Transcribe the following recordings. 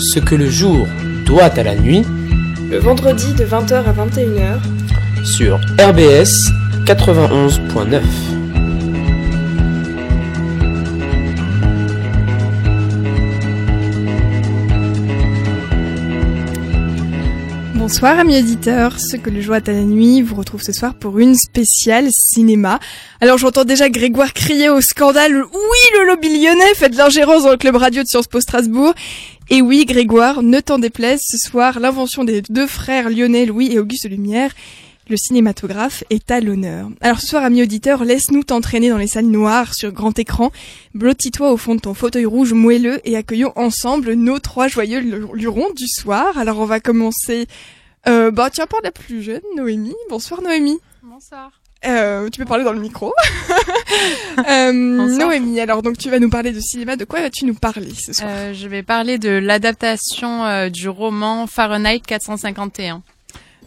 Ce que le jour doit à la nuit, le vendredi de 20h à 21h, sur RBS 91.9. Bonsoir amis éditeurs, ce que le joie à la nuit vous retrouve ce soir pour une spéciale cinéma. Alors j'entends déjà Grégoire crier au scandale « Oui, le lobby lyonnais fait de l'ingérence dans le club radio de Sciences Po Strasbourg !» Et oui Grégoire, ne t'en déplaise, ce soir l'invention des deux frères lyonnais Louis et Auguste Lumière le cinématographe est à l'honneur. Alors ce soir, amis auditeurs, laisse-nous t'entraîner dans les salles noires sur grand écran. Blottis-toi au fond de ton fauteuil rouge moelleux et accueillons ensemble nos trois joyeux lurons du soir. Alors on va commencer euh, bah tiens, par la plus jeune, Noémie. Bonsoir Noémie. Bonsoir. Euh, tu peux parler dans le micro. euh, Noémie, alors donc tu vas nous parler de cinéma. De quoi vas-tu nous parler ce soir euh, Je vais parler de l'adaptation euh, du roman Fahrenheit 451.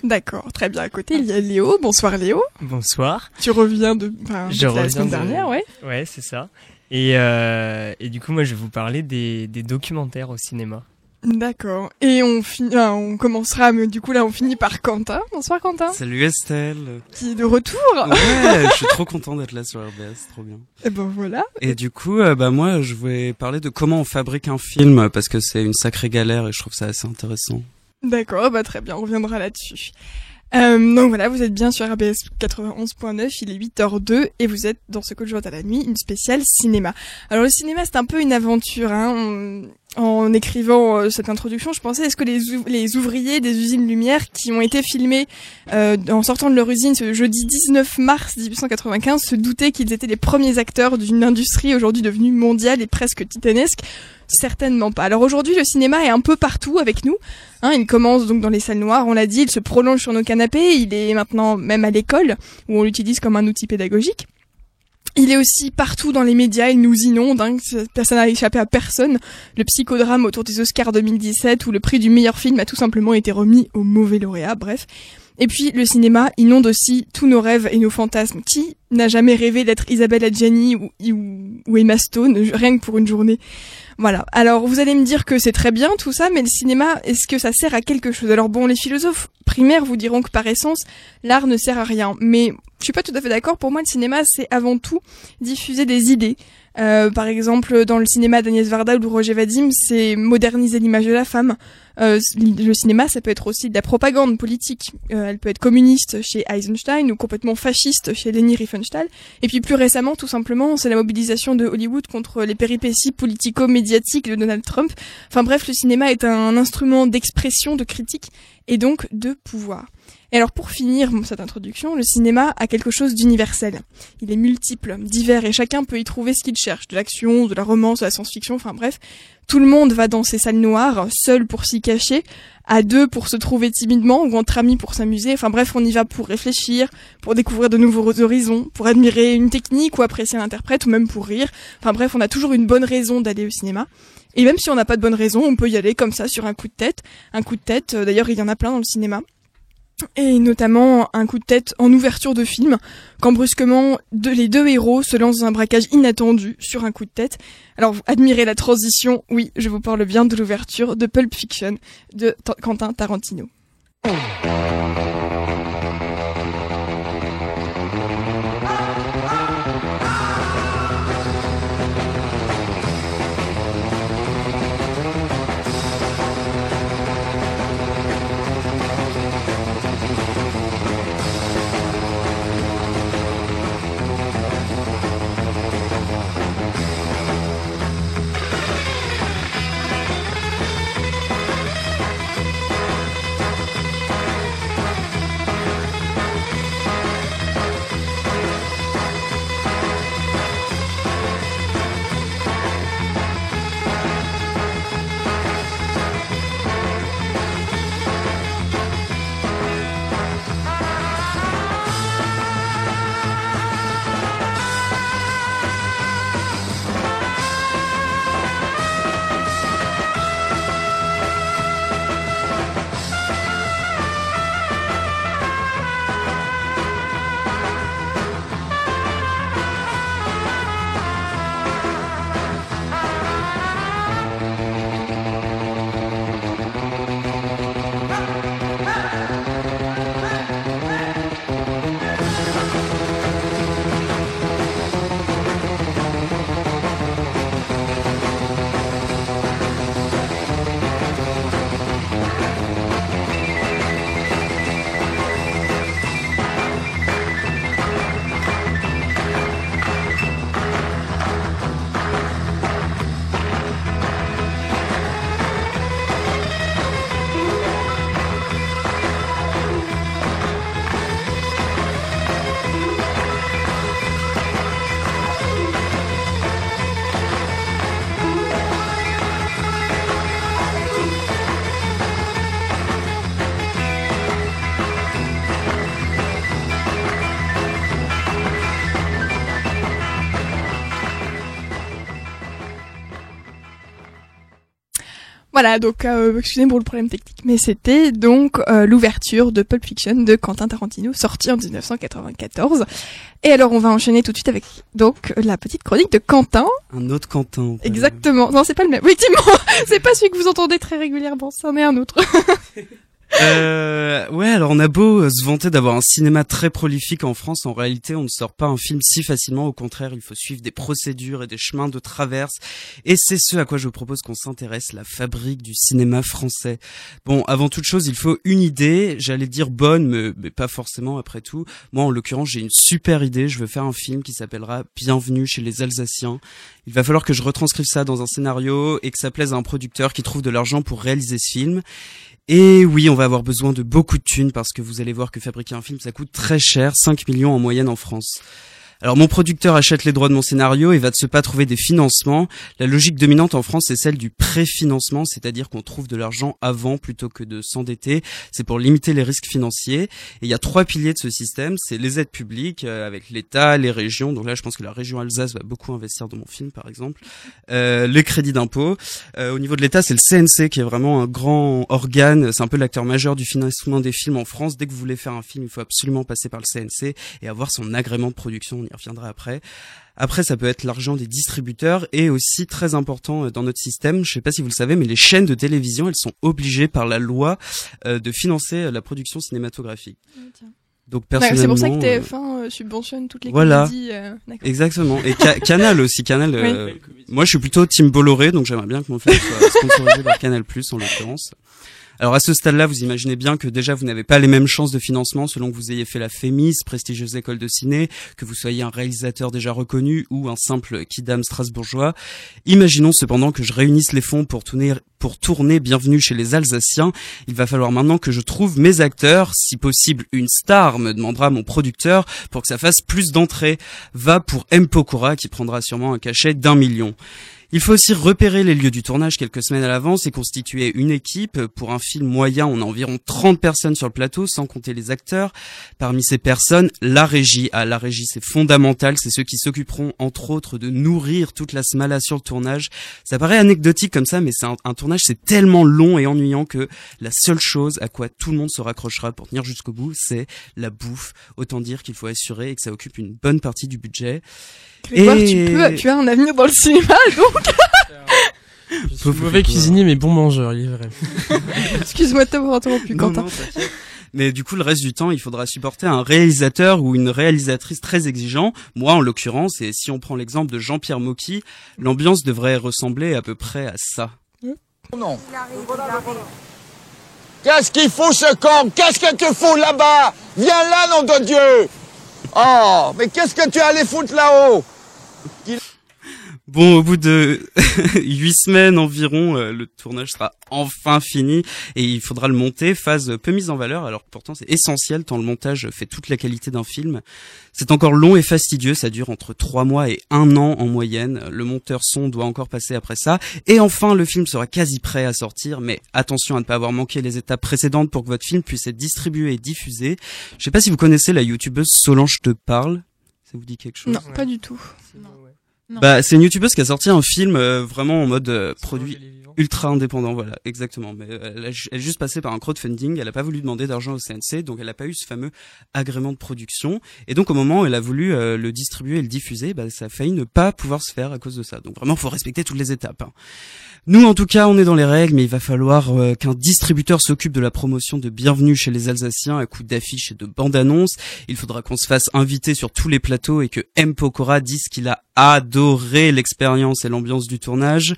D'accord, très bien. À côté, il y a Léo. Bonsoir Léo. Bonsoir. Tu reviens de, je la semaine dernière, ouais. Ouais, c'est ça. Et, euh, et du coup, moi, je vais vous parler des, des documentaires au cinéma. D'accord. Et on finit, on commencera, mais du coup là on finit par Quentin. Bonsoir Quentin. Salut Estelle. Qui est de retour. Ouais, je suis trop content d'être là sur RBS, trop bien. Et ben voilà. Et du coup, euh, bah moi je vais parler de comment on fabrique un film parce que c'est une sacrée galère et je trouve ça assez intéressant. D'accord, bah très bien, on reviendra là-dessus. Euh, donc voilà, vous êtes bien sur RBS 91.9, il est 8h02 et vous êtes dans ce je vois à la nuit, une spéciale cinéma. Alors le cinéma c'est un peu une aventure, hein. en écrivant euh, cette introduction, je pensais est-ce que les, les, ouvriers des usines Lumière qui ont été filmés euh, en sortant de leur usine ce jeudi 19 mars 1895 se doutaient qu'ils étaient les premiers acteurs d'une industrie aujourd'hui devenue mondiale et presque titanesque? Certainement pas. Alors aujourd'hui, le cinéma est un peu partout avec nous. Hein, il commence donc dans les salles noires, on l'a dit, il se prolonge sur nos canapés, il est maintenant même à l'école, où on l'utilise comme un outil pédagogique. Il est aussi partout dans les médias, il nous inonde, hein, ça n'a échappé à personne. Le psychodrame autour des Oscars 2017, où le prix du meilleur film a tout simplement été remis au mauvais lauréat, bref. Et puis le cinéma inonde aussi tous nos rêves et nos fantasmes. Qui n'a jamais rêvé d'être Isabelle Adjani ou, ou, Emma Stone, rien que pour une journée? Voilà. Alors vous allez me dire que c'est très bien tout ça, mais le cinéma, est-ce que ça sert à quelque chose? Alors bon, les philosophes primaires vous diront que par essence, l'art ne sert à rien. Mais je suis pas tout à fait d'accord. Pour moi, le cinéma, c'est avant tout diffuser des idées. Euh, par exemple, dans le cinéma d'Agnès Varda ou Roger Vadim, c'est moderniser l'image de la femme. Euh, le cinéma, ça peut être aussi de la propagande politique. Euh, elle peut être communiste chez Eisenstein ou complètement fasciste chez Leni Riefenstahl. Et puis plus récemment, tout simplement, c'est la mobilisation de Hollywood contre les péripéties politico-médiatiques de Donald Trump. Enfin bref, le cinéma est un instrument d'expression, de critique et donc de pouvoir. Et alors pour finir cette introduction, le cinéma a quelque chose d'universel. Il est multiple, divers et chacun peut y trouver ce qu'il cherche, de l'action, de la romance, de la science-fiction, enfin bref. Tout le monde va dans ces salles noires, seul pour s'y cacher, à deux pour se trouver timidement ou entre amis pour s'amuser. Enfin bref, on y va pour réfléchir, pour découvrir de nouveaux horizons, pour admirer une technique ou apprécier un interprète ou même pour rire. Enfin bref, on a toujours une bonne raison d'aller au cinéma. Et même si on n'a pas de bonne raison, on peut y aller comme ça sur un coup de tête. Un coup de tête, euh, d'ailleurs il y en a plein dans le cinéma et notamment un coup de tête en ouverture de film, quand brusquement les deux héros se lancent dans un braquage inattendu sur un coup de tête. Alors admirez la transition, oui, je vous parle bien de l'ouverture de Pulp Fiction de Quentin Tarantino. Voilà, donc euh, excusez-moi pour le problème technique, mais c'était donc euh, l'ouverture de Pulp Fiction de Quentin Tarantino, sorti en 1994. Et alors on va enchaîner tout de suite avec donc la petite chronique de Quentin. Un autre Quentin. Exactement. Non, c'est pas le même. Oui, effectivement, c'est pas celui que vous entendez très régulièrement, c'en est un autre. Euh, ouais, alors on a beau euh, se vanter d'avoir un cinéma très prolifique en France, en réalité on ne sort pas un film si facilement, au contraire il faut suivre des procédures et des chemins de traverse, et c'est ce à quoi je propose qu'on s'intéresse, la fabrique du cinéma français. Bon, avant toute chose, il faut une idée, j'allais dire bonne, mais pas forcément après tout. Moi en l'occurrence j'ai une super idée, je veux faire un film qui s'appellera Bienvenue chez les Alsaciens. Il va falloir que je retranscrive ça dans un scénario et que ça plaise à un producteur qui trouve de l'argent pour réaliser ce film. Et oui, on va avoir besoin de beaucoup de thunes parce que vous allez voir que fabriquer un film, ça coûte très cher, 5 millions en moyenne en France. Alors mon producteur achète les droits de mon scénario et va de ce pas trouver des financements. La logique dominante en France, c'est celle du préfinancement, c'est-à-dire qu'on trouve de l'argent avant plutôt que de s'endetter. C'est pour limiter les risques financiers. Et il y a trois piliers de ce système, c'est les aides publiques euh, avec l'État, les régions. Donc là, je pense que la région Alsace va beaucoup investir dans mon film, par exemple. Euh, les crédits d'impôt. Euh, au niveau de l'État, c'est le CNC qui est vraiment un grand organe. C'est un peu l'acteur majeur du financement des films en France. Dès que vous voulez faire un film, il faut absolument passer par le CNC et avoir son agrément de production. Y reviendra après. Après, ça peut être l'argent des distributeurs et aussi très important euh, dans notre système. Je sais pas si vous le savez, mais les chaînes de télévision, elles sont obligées par la loi euh, de financer euh, la production cinématographique. Donc personnellement, c'est pour ça que euh, TF1 euh, subventionne toutes les voilà. comédies. euh, d'accord. Exactement. Et Ca- Canal aussi. Canal. euh, moi, je suis plutôt Team Bolloré, donc j'aimerais bien que mon film soit sponsorisé par Canal Plus en l'occurrence. Alors à ce stade-là, vous imaginez bien que déjà vous n'avez pas les mêmes chances de financement selon que vous ayez fait la FEMIS, prestigieuse école de ciné, que vous soyez un réalisateur déjà reconnu ou un simple kidam strasbourgeois. Imaginons cependant que je réunisse les fonds pour tourner pour tourner Bienvenue chez les Alsaciens. Il va falloir maintenant que je trouve mes acteurs, si possible une star, me demandera mon producteur, pour que ça fasse plus d'entrées. Va pour M. Pokora qui prendra sûrement un cachet d'un million. Il faut aussi repérer les lieux du tournage quelques semaines à l'avance et constituer une équipe. Pour un film moyen, on a environ 30 personnes sur le plateau, sans compter les acteurs. Parmi ces personnes, la régie. Ah, la régie, c'est fondamental. C'est ceux qui s'occuperont, entre autres, de nourrir toute la smala sur le tournage. Ça paraît anecdotique comme ça, mais c'est un, un tournage, c'est tellement long et ennuyant que la seule chose à quoi tout le monde se raccrochera pour tenir jusqu'au bout, c'est la bouffe. Autant dire qu'il faut assurer et que ça occupe une bonne partie du budget. Grégoire, Et- tu peux, tu as un avenir dans le cinéma, donc Je suis mauvais cuisinier mais bon mangeur, il est vrai. excuse-moi de t'avoir interrompu, Non, Quentin. non. Mais du coup, le reste du temps, il faudra supporter un réalisateur ou une réalisatrice très exigeant. Moi, en l'occurrence, et si on prend l'exemple de Jean-Pierre Mocky, l'ambiance devrait ressembler à peu près à ça. Non. Qu'est-ce qu'il fout ce con? Qu'est-ce que tu fous là-bas? Viens là, nom de Dieu Oh, mais qu'est-ce que tu allais foutre là-haut? Bon, au bout de huit semaines environ, euh, le tournage sera enfin fini et il faudra le monter, phase peu mise en valeur, alors que pourtant c'est essentiel tant le montage fait toute la qualité d'un film. C'est encore long et fastidieux, ça dure entre trois mois et un an en moyenne. Le monteur son doit encore passer après ça. Et enfin, le film sera quasi prêt à sortir, mais attention à ne pas avoir manqué les étapes précédentes pour que votre film puisse être distribué et diffusé. Je sais pas si vous connaissez la youtubeuse Solange te parle. Ça vous dit quelque chose? Non, pas du tout. Non. Bah, c'est une youtubeuse qui a sorti un film euh, vraiment en mode euh, produit ultra indépendant, voilà, exactement. Mais euh, elle, a, elle est juste passée par un crowdfunding, elle a pas voulu demander d'argent au CNC, donc elle a pas eu ce fameux agrément de production. Et donc au moment où elle a voulu euh, le distribuer et le diffuser, bah, ça a failli ne pas pouvoir se faire à cause de ça. Donc vraiment, faut respecter toutes les étapes. hein. Nous, en tout cas, on est dans les règles, mais il va falloir euh, qu'un distributeur s'occupe de la promotion de Bienvenue chez les Alsaciens à coup d'affiches et de bandes-annonces. Il faudra qu'on se fasse inviter sur tous les plateaux et que M. Pokora dise qu'il a adoré l'expérience et l'ambiance du tournage.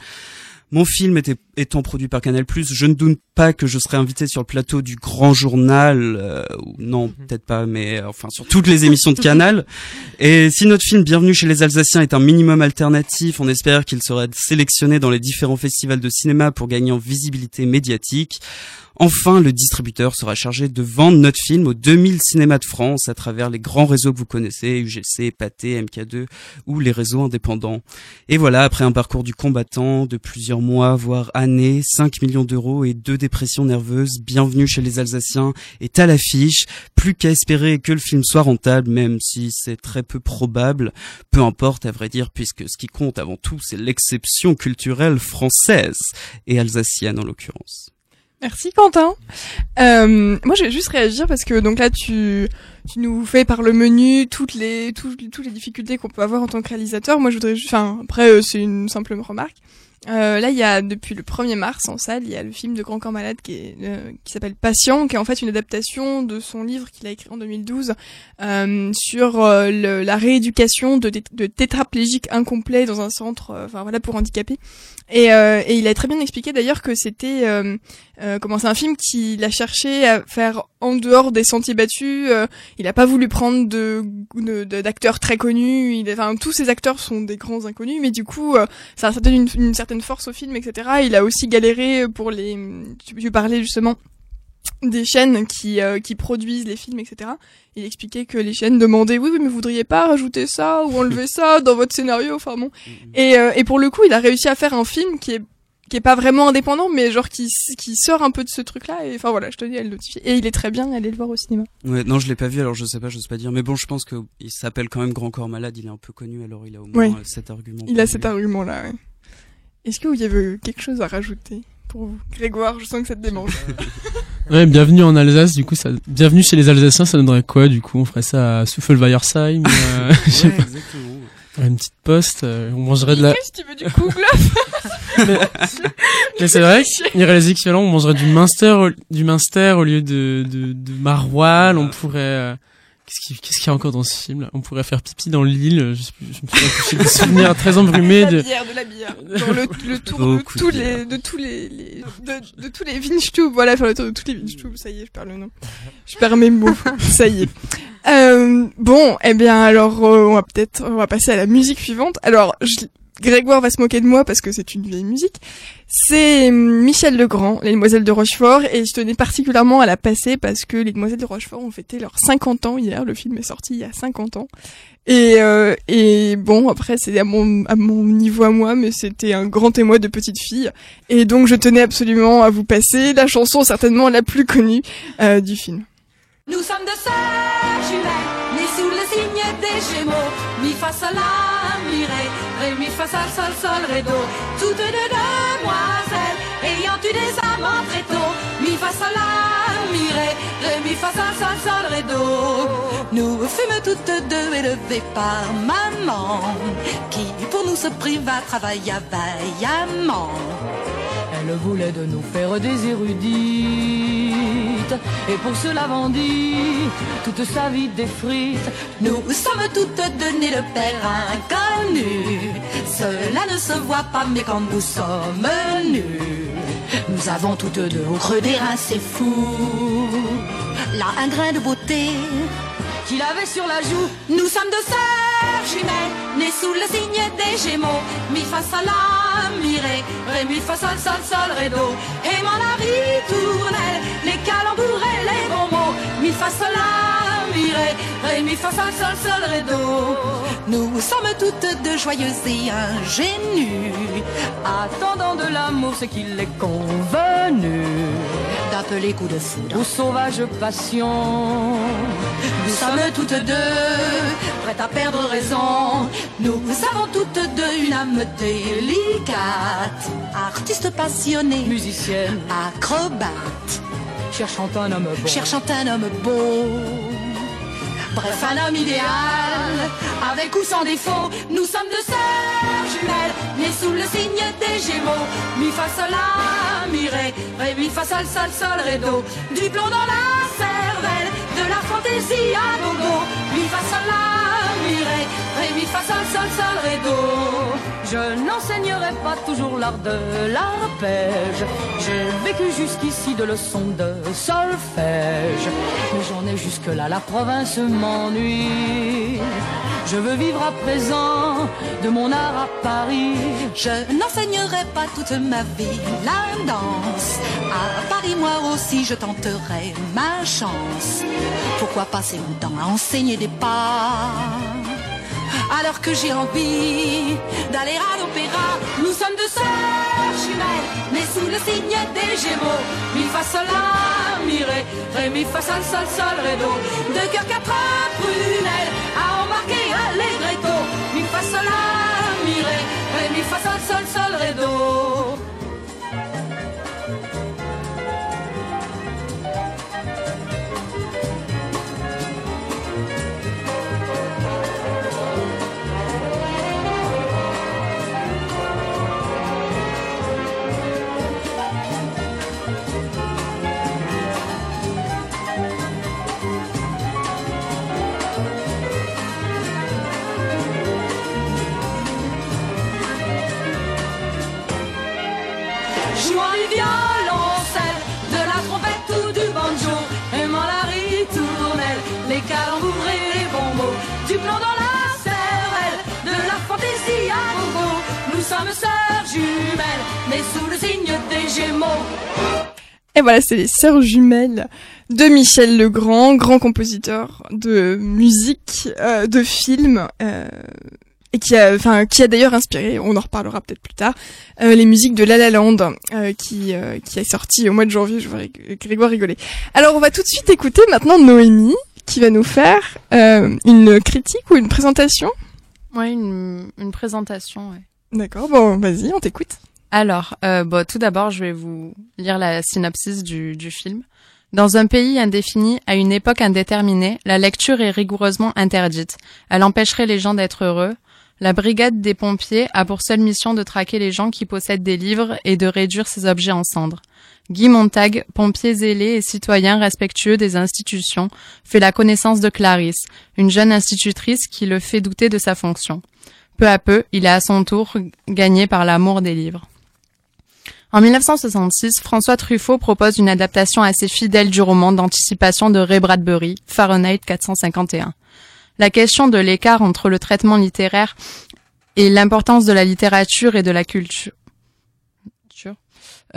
Mon film était, étant produit par Canal+, je ne doute pas que je serai invité sur le plateau du Grand Journal, euh, non, peut-être pas, mais euh, enfin sur toutes les émissions de Canal. Et si notre film Bienvenue chez les Alsaciens est un minimum alternatif, on espère qu'il sera sélectionné dans les différents festivals de cinéma pour gagner en visibilité médiatique. Enfin, le distributeur sera chargé de vendre notre film aux 2000 cinémas de France à travers les grands réseaux que vous connaissez, UGC, Pathé, MK2 ou les réseaux indépendants. Et voilà, après un parcours du combattant de plusieurs mois, voire années, 5 millions d'euros et deux dépression nerveuse, Bienvenue chez les Alsaciens est à l'affiche. Plus qu'à espérer que le film soit rentable, même si c'est très peu probable. Peu importe, à vrai dire, puisque ce qui compte avant tout, c'est l'exception culturelle française et alsacienne en l'occurrence. Merci Quentin. Euh, moi, je vais juste réagir parce que donc là, tu tu nous fais par le menu toutes les toutes, toutes les difficultés qu'on peut avoir en tant que réalisateur. Moi, je voudrais juste, enfin, après, euh, c'est une simple remarque. Euh, là, il y a depuis le 1er mars en salle, il y a le film de Grand Corps Malade qui, euh, s'appelle Patient, qui est en fait une adaptation de son livre qu'il a écrit en 2012 euh, sur euh, le, la rééducation de, de tétraplégiques incomplets dans un centre, euh, enfin voilà pour handicapés. Et, et, il a très bien expliqué d'ailleurs que c'était comment c'est un film qu'il a cherché à faire en dehors des sentiers battus. il a pas voulu prendre de d'acteurs très connus. Enfin tous ces acteurs sont des grands inconnus, mais du coup ça a donné une, une certaine force au film, etc. Il a aussi galéré pour les. Tu, parlais justement des chaînes qui euh, qui produisent les films, etc. Il expliquait que les chaînes demandaient oui, oui, mais vous voudriez pas rajouter ça ou enlever ça dans votre scénario, enfin bon. Mm-hmm. Et euh, et pour le coup, il a réussi à faire un film qui est qui est pas vraiment indépendant, mais genre qui, qui sort un peu de ce truc-là. Et enfin voilà, je te dis, elle notifie. Et il est très bien, allez le voir au cinéma. Ouais, non, je l'ai pas vu, alors je sais pas, je sais pas dire. Mais bon, je pense que il s'appelle quand même Grand Corps Malade. Il est un peu connu, alors il a au moins cet argument. Il a cet argument-là. Ouais. Est-ce que vous y avez quelque chose à rajouter pour vous Grégoire, je sens que ça te démange. ouais, bienvenue en Alsace, du coup, ça... bienvenue chez les Alsaciens, ça donnerait quoi, du coup? On ferait ça à Souffle-Weiersheim euh... ouais, exactement. Une petite poste, euh, on mangerait de la... Qu'est-ce que tu veux du coup, mais, mais c'est vrai qu'il y aurait les équivalents, on mangerait du Munster au, du Munster au lieu de, de, de Maroilles, on pourrait... Euh, Qu'est-ce qu'il y a encore dans ce film On pourrait faire pipi dans l'île. Je, je me suis des souvenirs très embrumés. De la bière, de la bière. Dans le, le tour de tous les, de tous les, les de, de, tous les Vinchtube. Voilà, faire le tour de tous les Vinchtube. Ça y est, je perds le nom. Je perds mes mots. Ça y est. Euh, bon, eh bien, alors, euh, on va peut-être, on va passer à la musique suivante. Alors, je, Grégoire va se moquer de moi parce que c'est une vieille musique. C'est Michel Legrand, Les Demoiselles de Rochefort, et je tenais particulièrement à la passer parce que Les Demoiselles de Rochefort ont fêté leurs 50 ans hier. Le film est sorti il y a 50 ans. Et, euh, et bon, après, c'est à mon, à mon niveau à moi, mais c'était un grand témoin de petite fille. Et donc, je tenais absolument à vous passer la chanson certainement la plus connue euh, du film. Nous sommes de sœurs jumelles, nées sous le signe des Gémeaux, mi face à la ré, mi, fa, sol, sol, sol, ré. Toutes deux demoiselles, ayant eu des amants très tôt. Mi, fa, sol, la, mi, ré, ré, mi, fa, sol, sol, sol. Nous fûmes toutes deux élevées par maman, qui pour nous se priva, travailla vaillamment. Elle voulait de nous faire des érudites. Et pour cela vendit toute sa vie des frites. Nous sommes toutes données le père inconnu. Cela ne se voit pas mais quand nous sommes nus Nous avons toutes deux au creux des reins c'est fou. Là un grain de beauté qu'il avait sur la joue. Nous sommes deux sœurs jumelles, nées sous le signe des Gémeaux. Mi fa sol la mi ré, ré mi fa sol sol sol ré. Et mon ritournelle, les calembours les bons mots. Mi fa sol la mi ré, ré mi fa sol sol sol. Nous sommes toutes deux joyeuses et ingénues, attendant de l'amour ce qu'il est convenu d'appeler coup de foudre. Ou sauvage passion. Nous sommes toutes deux prêtes à perdre raison. Nous avons toutes deux une âme délicate, artiste passionné, musicienne, acrobate, cherchant un homme beau, cherchant un homme beau. Bref, un homme idéal, avec ou sans défaut, nous sommes deux sœurs jumelles, nées sous le signe des Gémeaux. Mi fa sol la mi ré, ré mi fa sol sol sol ré do, du plomb dans la cervelle, de la fantaisie à gogo. Mi fa sol la mi ré, Je n'enseignerai pas toujours l'art de l'arpège. J'ai vécu jusqu'ici de leçons de solfège, mais j'en ai jusque là la province m'ennuie. Je veux vivre à présent de mon art à Paris. Je n'enseignerai pas toute ma vie la danse. À Paris, moi aussi, je tenterai ma chance. Pourquoi passer mon temps à enseigner des pas? Alors que j'ai envie d'aller à l'opéra. Nous sommes deux sœurs jumelles, mais sous le signe des Gémeaux. Mi fa sol la mi ré, ré mi fa sol sol sol ré do. Deux cœurs quatre prunelles à embarquer allegretto. Mi fa sol la mi ré, ré mi fa sol sol sol ré do. Gémeaux. Et voilà, c'est les sœurs jumelles de Michel Legrand, grand compositeur de musique, euh, de films, euh, et qui a, enfin, qui a d'ailleurs inspiré, on en reparlera peut-être plus tard, euh, les musiques de La La Land, euh, qui, euh, qui est sorti au mois de janvier. Je vois Grég- Grégoire rigoler. Alors, on va tout de suite écouter maintenant Noémie, qui va nous faire euh, une critique ou une présentation? Ouais, une, une présentation, ouais. D'accord, bon, vas-y, on t'écoute. Alors, euh, bon, tout d'abord, je vais vous lire la synopsis du, film. Dans un pays indéfini, à une époque indéterminée, la lecture est rigoureusement interdite. Elle empêcherait les gens d'être heureux. La brigade des pompiers a pour seule mission de traquer les gens qui possèdent des livres et de réduire ces objets en cendres. Guy Montag, pompier zélé et citoyen respectueux des institutions, fait la connaissance de Clarisse, une jeune institutrice qui le fait douter de sa fonction. Peu à peu, il est à son tour gagné par l'amour des livres. En 1966, François Truffaut propose une adaptation assez fidèle du roman d'anticipation de Ray Bradbury, Fahrenheit 451. La question de l'écart entre le traitement littéraire et l'importance de la littérature et de la culture.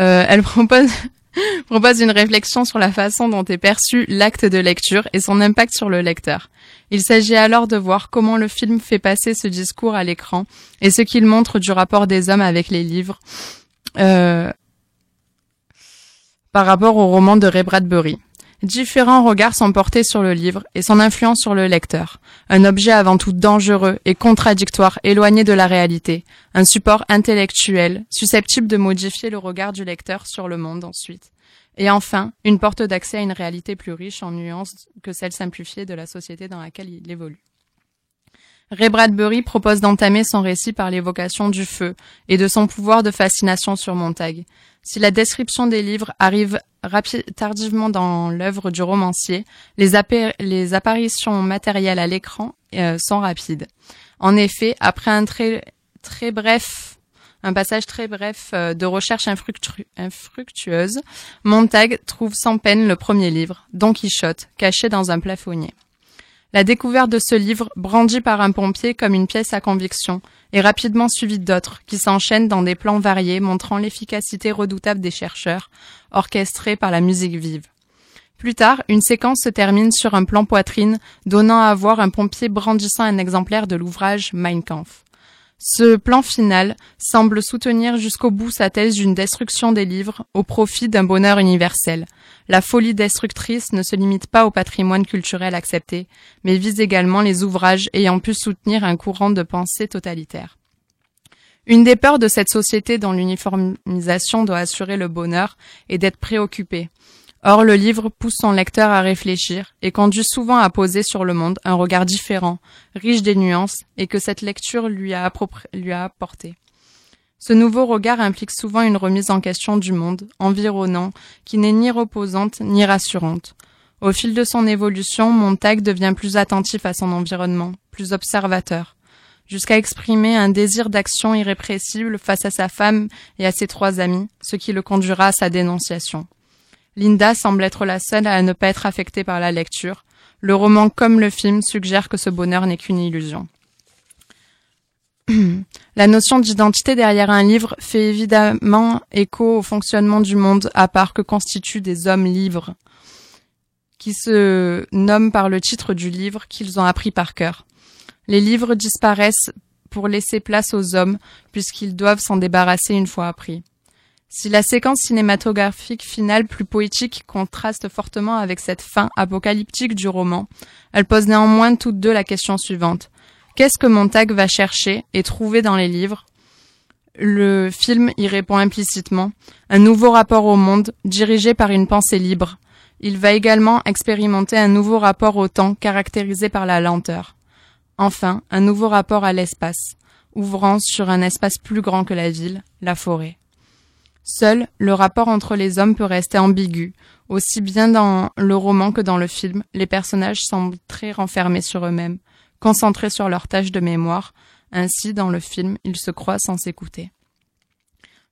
Euh, elle propose, propose une réflexion sur la façon dont est perçu l'acte de lecture et son impact sur le lecteur. Il s'agit alors de voir comment le film fait passer ce discours à l'écran et ce qu'il montre du rapport des hommes avec les livres euh, par rapport au roman de Ray Bradbury. Différents regards sont portés sur le livre et son influence sur le lecteur. Un objet avant tout dangereux et contradictoire, éloigné de la réalité. Un support intellectuel, susceptible de modifier le regard du lecteur sur le monde ensuite. Et enfin, une porte d'accès à une réalité plus riche en nuances que celle simplifiée de la société dans laquelle il évolue. Ray Bradbury propose d'entamer son récit par l'évocation du feu et de son pouvoir de fascination sur Montag. Si la description des livres arrive tardivement dans l'œuvre du romancier, les, apparitions matérielles à l'écran euh, sont rapides. En effet, après un très, bref, un passage très bref euh, de recherche infructu- infructueuse, Montag trouve sans peine le premier livre, Don Quichotte, caché dans un plafonnier. La découverte de ce livre, brandi par un pompier comme une pièce à conviction, est rapidement suivie d'autres, qui s'enchaînent dans des plans variés montrant l'efficacité redoutable des chercheurs, orchestrés par la musique vive. Plus tard, une séquence se termine sur un plan poitrine, donnant à voir un pompier brandissant un exemplaire de l'ouvrage Mein Kampf. Ce plan final semble soutenir jusqu'au bout sa thèse d'une destruction des livres au profit d'un bonheur universel. La folie destructrice ne se limite pas au patrimoine culturel accepté, mais vise également les ouvrages ayant pu soutenir un courant de pensée totalitaire. Une des peurs de cette société dont l'uniformisation doit assurer le bonheur est d'être préoccupé. Or, le livre pousse son lecteur à réfléchir et conduit souvent à poser sur le monde un regard différent, riche des nuances, et que cette lecture lui a, apporté. Ce nouveau regard implique souvent une remise en question du monde environnant qui n'est ni reposante ni rassurante. Au fil de son évolution, Montag devient plus attentif à son environnement, plus observateur, jusqu'à exprimer un désir d'action irrépressible face à sa femme et à ses trois amis, ce qui le conduira à sa dénonciation. Linda semble être la seule à ne pas être affectée par la lecture. Le roman comme le film suggère que ce bonheur n'est qu'une illusion. La notion d'identité derrière un livre fait évidemment écho au fonctionnement du monde à part que constituent des hommes livres, qui se nomment par le titre du livre qu'ils ont appris par cœur. Les livres disparaissent pour laisser place aux hommes, puisqu'ils doivent s'en débarrasser une fois appris. Si la séquence cinématographique finale plus poétique contraste fortement avec cette fin apocalyptique du roman, elle pose néanmoins toutes deux la question suivante. Qu'est-ce que Montag va chercher et trouver dans les livres? Le film y répond implicitement. Un nouveau rapport au monde, dirigé par une pensée libre. Il va également expérimenter un nouveau rapport au temps, caractérisé par la lenteur. Enfin, un nouveau rapport à l'espace, ouvrant sur un espace plus grand que la ville, la forêt. Seul, le rapport entre les hommes peut rester ambigu. Aussi bien dans le roman que dans le film, les personnages semblent très renfermés sur eux-mêmes, concentrés sur leurs tâches de mémoire. Ainsi, dans le film, ils se croient sans s'écouter.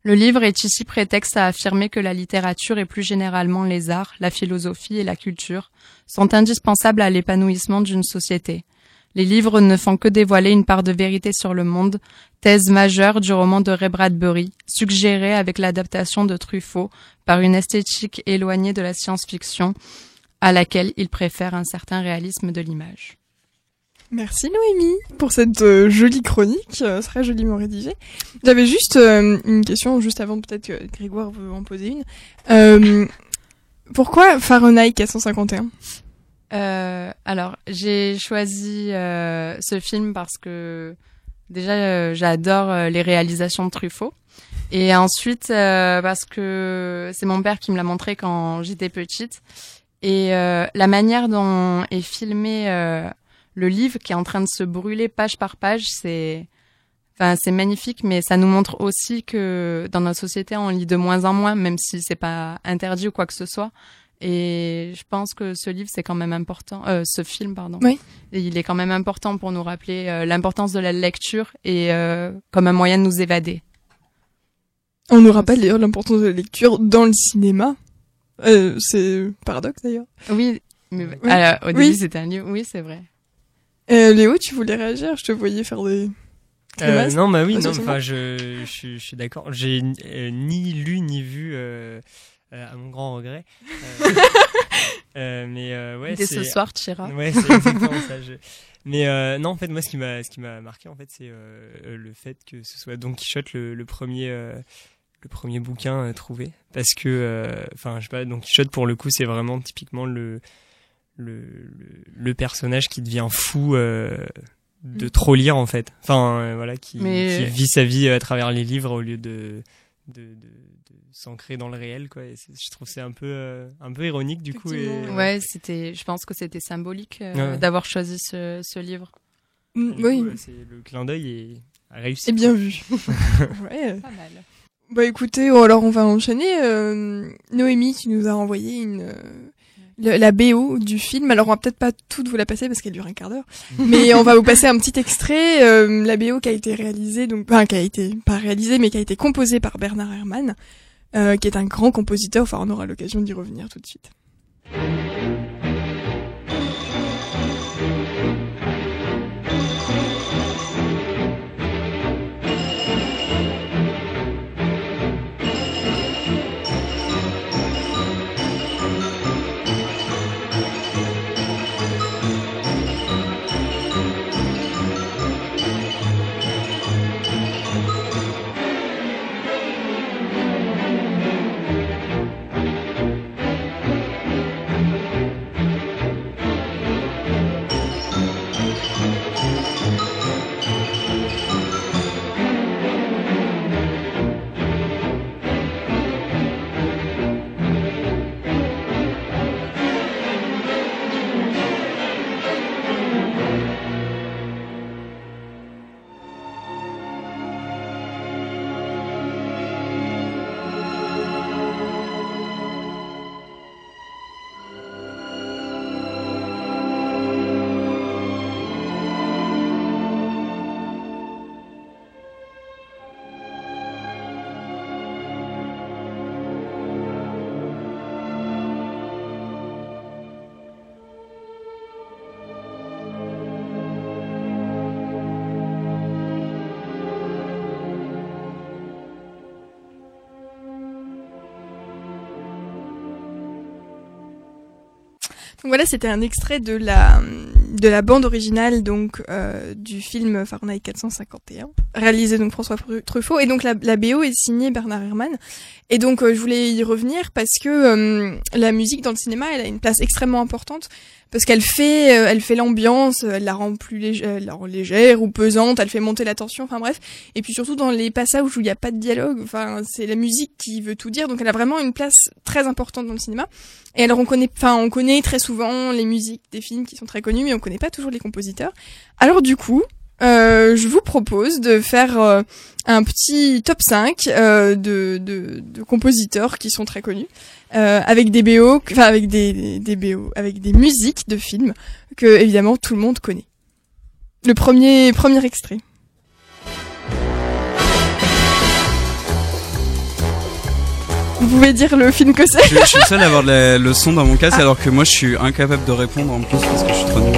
Le livre est ici prétexte à affirmer que la littérature et plus généralement les arts, la philosophie et la culture sont indispensables à l'épanouissement d'une société. Les livres ne font que dévoiler une part de vérité sur le monde, thèse majeure du roman de Ray Bradbury, suggérée avec l'adaptation de Truffaut par une esthétique éloignée de la science-fiction, à laquelle il préfère un certain réalisme de l'image. Merci Noémie pour cette euh, jolie chronique, euh, très joliment rédigée. J'avais juste euh, une question, juste avant peut-être que Grégoire veut en poser une. Euh, pourquoi Fahrenheit 451 Euh, alors, j'ai choisi euh, ce film parce que déjà euh, j'adore euh, les réalisations de Truffaut et ensuite euh, parce que c'est mon père qui me l'a montré quand j'étais petite et la manière dont est filmé le livre qui est en train de se brûler page par page, c'est Enfin, c'est magnifique, mais ça nous montre aussi que dans notre société, on lit de moins en moins, même si c'est pas interdit ou quoi que ce soit. Et je pense que ce livre, c'est quand même important. Euh, ce film, pardon. Oui. Et il est quand même important pour nous rappeler euh, l'importance de la lecture et euh, comme un moyen de nous évader. On nous rappelle d'ailleurs l'importance de la lecture dans le cinéma. Euh, c'est paradoxe d'ailleurs. Oui, mais Oui. alors, au Oui. début, c'était un livre. Oui, c'est vrai. Euh, Léo, tu voulais réagir? Je te voyais faire des... Euh, non, bah oui, Ah, non, enfin, je, je, suis- je suis d'accord. J'ai euh, ni lu ni vu, euh, euh, à mon grand regret. Euh, euh, mais euh, ouais, Dès ce soir, tu iras. Ouais, c'est exactement ça. je- Mais euh, non, en fait, moi, ce qui m'a, ce qui m'a marqué, en fait, c'est euh, le fait que ce soit Don Quichotte le, le premier, euh, le premier bouquin euh, trouvé, parce que, euh, enfin, je sais pas, Don Quichotte pour le coup, c'est vraiment typiquement le, le, le, le personnage qui devient fou. Euh, de trop lire en fait enfin euh, voilà qui, Mais- qui vit sa vie à travers les livres au lieu de, de, de s'ancrer dans le réel quoi et je trouve que c'est un peu euh, un peu ironique du coup et Ouais, c'était. Je pense que c'était symbolique euh, Ouais. d'avoir choisi ce, ce livre. Mm, oui, c'est le clin d'œil est a réussi. c'est bien vu. ouais. Pas mal. Bah écoutez, oh, alors on va enchaîner. Euh, Noémie, tu nous as envoyé une euh, le- la BO du film. Alors on va peut-être pas toute vous la passer parce qu'elle dure un quart d'heure, mais on va vous passer un petit extrait. euh, la BO qui a été réalisée, donc enfin, qui a été pas réalisée, mais qui a été composée par Bernard Herrmann, euh, qui est un grand compositeur. Enfin, on aura l'occasion d'y revenir tout de suite. Voilà, c'était un extrait de la de la bande originale donc euh, du film Fahrenheit 451. réalisé donc François Truffaut. Et donc la, la BO est signée Bernard Herrmann. Et donc euh, je voulais y revenir parce que euh, la musique dans le cinéma elle a une place extrêmement importante parce qu'elle fait euh, elle fait l'ambiance elle la rend plus légère, elle la rend légère ou pesante elle fait monter la tension enfin bref. Et puis surtout dans les passages où il n'y a pas de dialogue enfin c'est la musique qui veut tout dire. Donc elle a vraiment une place très importante dans le cinéma. Et alors on connaît enfin on connaît très souvent les musiques des films qui sont très connus mais on connaît pas toujours les compositeurs alors du coup euh, je vous propose de faire euh, un petit top 5 euh, de, de, de, compositeurs qui sont très connus, avec des BO, enfin avec des, des BO, avec des musiques de films que évidemment tout le monde connaît. Le premier premier extrait. Vous pouvez dire le film que c'est je, je suis seul à avoir le, le son dans mon casque alors que moi je suis incapable de répondre en plus parce que je suis trop nul.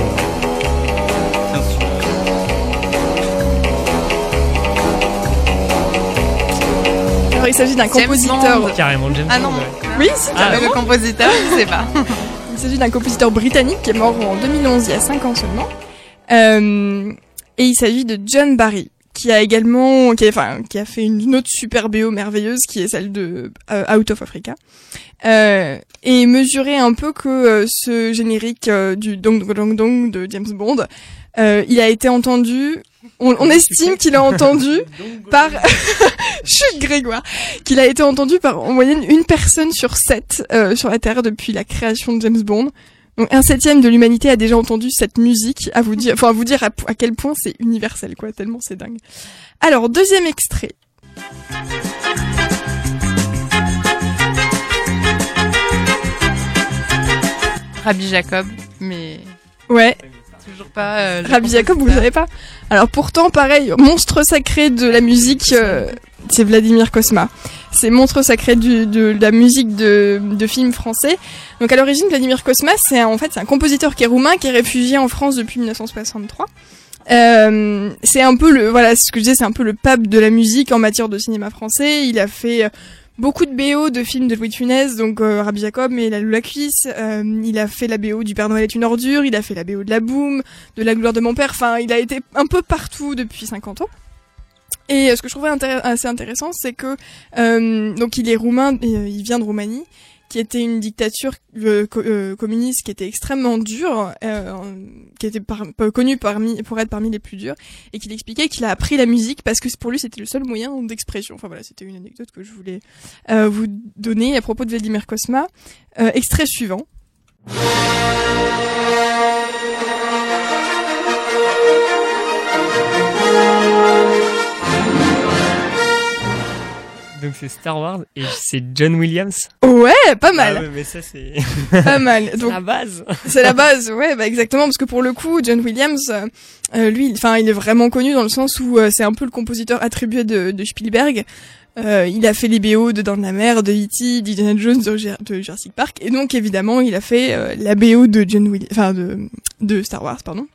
S'agit d'un compositeur. Bond. Carrément James Ah non. Bond, ouais. Oui, c'est Ah, le compositeur, je sais pas. Il s'agit d'un compositeur britannique qui est mort en 2011, il y a 5 ans seulement. Euh, et il s'agit de John Barry, qui a également, qui a, enfin, qui a fait une autre super BO merveilleuse, qui est celle de euh, Out of Africa. Euh, et mesurer un peu que euh, ce générique euh, du Dong Dong Dong Dong de James Bond, euh, il a été entendu, on, on estime qu'il a entendu par, chut Grégoire, qu'il a été entendu par en moyenne une personne sur sept euh, sur la Terre depuis la création de James Bond. Donc un septième de l'humanité a déjà entendu cette musique. À vous dire, enfin à vous dire à, à quel point c'est universel, quoi. Tellement c'est dingue. Alors deuxième extrait. Rabbi Jacob, mais Ouais, toujours pas. Euh, Rabbi Jacob, vous savez pas Alors pourtant, pareil, monstre sacré de la musique, euh, c'est Vladimir Kosma. C'est monstre sacré du, de, la musique de, de films français. Donc à l'origine, Vladimir Kosma, c'est en fait c'est un compositeur qui est roumain, qui est réfugié en France depuis 1963. Euh, c'est un peu le voilà ce que je disais, c'est un peu le pape de la musique en matière de cinéma français. Il a fait euh, beaucoup de BO de films de Louis de Funès, donc euh, Rabbi Jacob et La Lula Cuisse. Euh, il a fait la BO du Père Noël est une ordure. Il a fait la BO de La Boom, de La gloire de mon père. Enfin, il a été un peu partout depuis 50 ans. Et euh, ce que je trouvais assez intéressant, c'est que euh, donc il est roumain, et, il vient de Roumanie, qui était une dictature euh, euh, communiste qui était extrêmement dure, euh, qui était par, pas connue parmi pour être parmi les plus dures, et qu'il expliquait qu'il a appris la musique parce que pour lui c'était le seul moyen d'expression. Enfin voilà, c'était une anecdote que je voulais euh, vous donner à propos de Vladimir Kosma. Euh, extrait suivant. Donc c'est Star Wars et c'est John Williams. Ouais, pas mal, Ah ouais, mais ça c'est pas mal. Donc la base. C'est la base, ouais, bah exactement, parce que pour le coup, John Williams, euh, euh, lui, enfin, il est vraiment connu dans le sens où euh, c'est un peu le compositeur attribué de, de Spielberg. Euh, il a fait les BO de Dans la mer, de E.T., d'Indiana Jones, de, Ger- de Jurassic Park, et donc évidemment, il a fait euh, la BO de John Williams, enfin de, de Star Wars, pardon,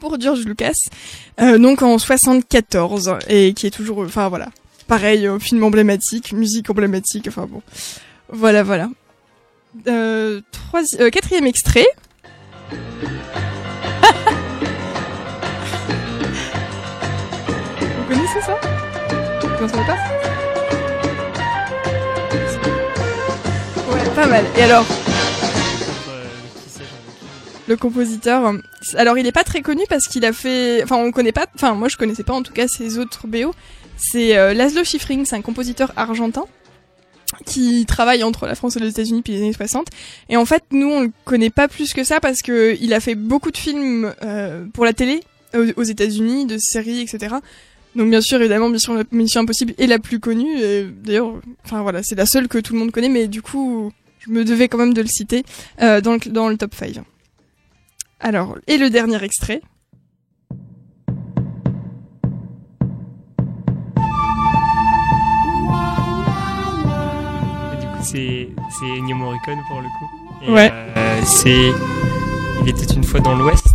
pour George Lucas, euh, donc en 74, et qui est toujours, enfin voilà, pareil, film emblématique, musique emblématique, enfin bon, voilà, voilà. Euh, troisi- euh, quatrième extrait. Vous connaissez ça? Vous pas Ouais, pas mal. Et alors, le compositeur, alors il est pas très connu parce qu'il a fait, enfin on connaît pas, enfin moi je connaissais pas en tout cas ses autres BO. C'est euh, Laszlo Schifrin, c'est un compositeur argentin qui travaille entre la France et les États-Unis depuis les années 60. Et en fait, nous on le connaît pas plus que ça parce que il a fait beaucoup de films euh, pour la télé aux, États-Unis, de séries, etc. Donc bien sûr, évidemment, Mission, Mission Impossible est la plus connue. et D'ailleurs, enfin voilà, c'est la seule que tout le monde connaît, mais du coup, je me devais quand même de le citer euh, dans, le, dans le top 5. Alors, et le dernier extrait. C'est Ennio Morricone pour le coup. Et, Ouais. euh, c'est il était une fois dans l'Ouest.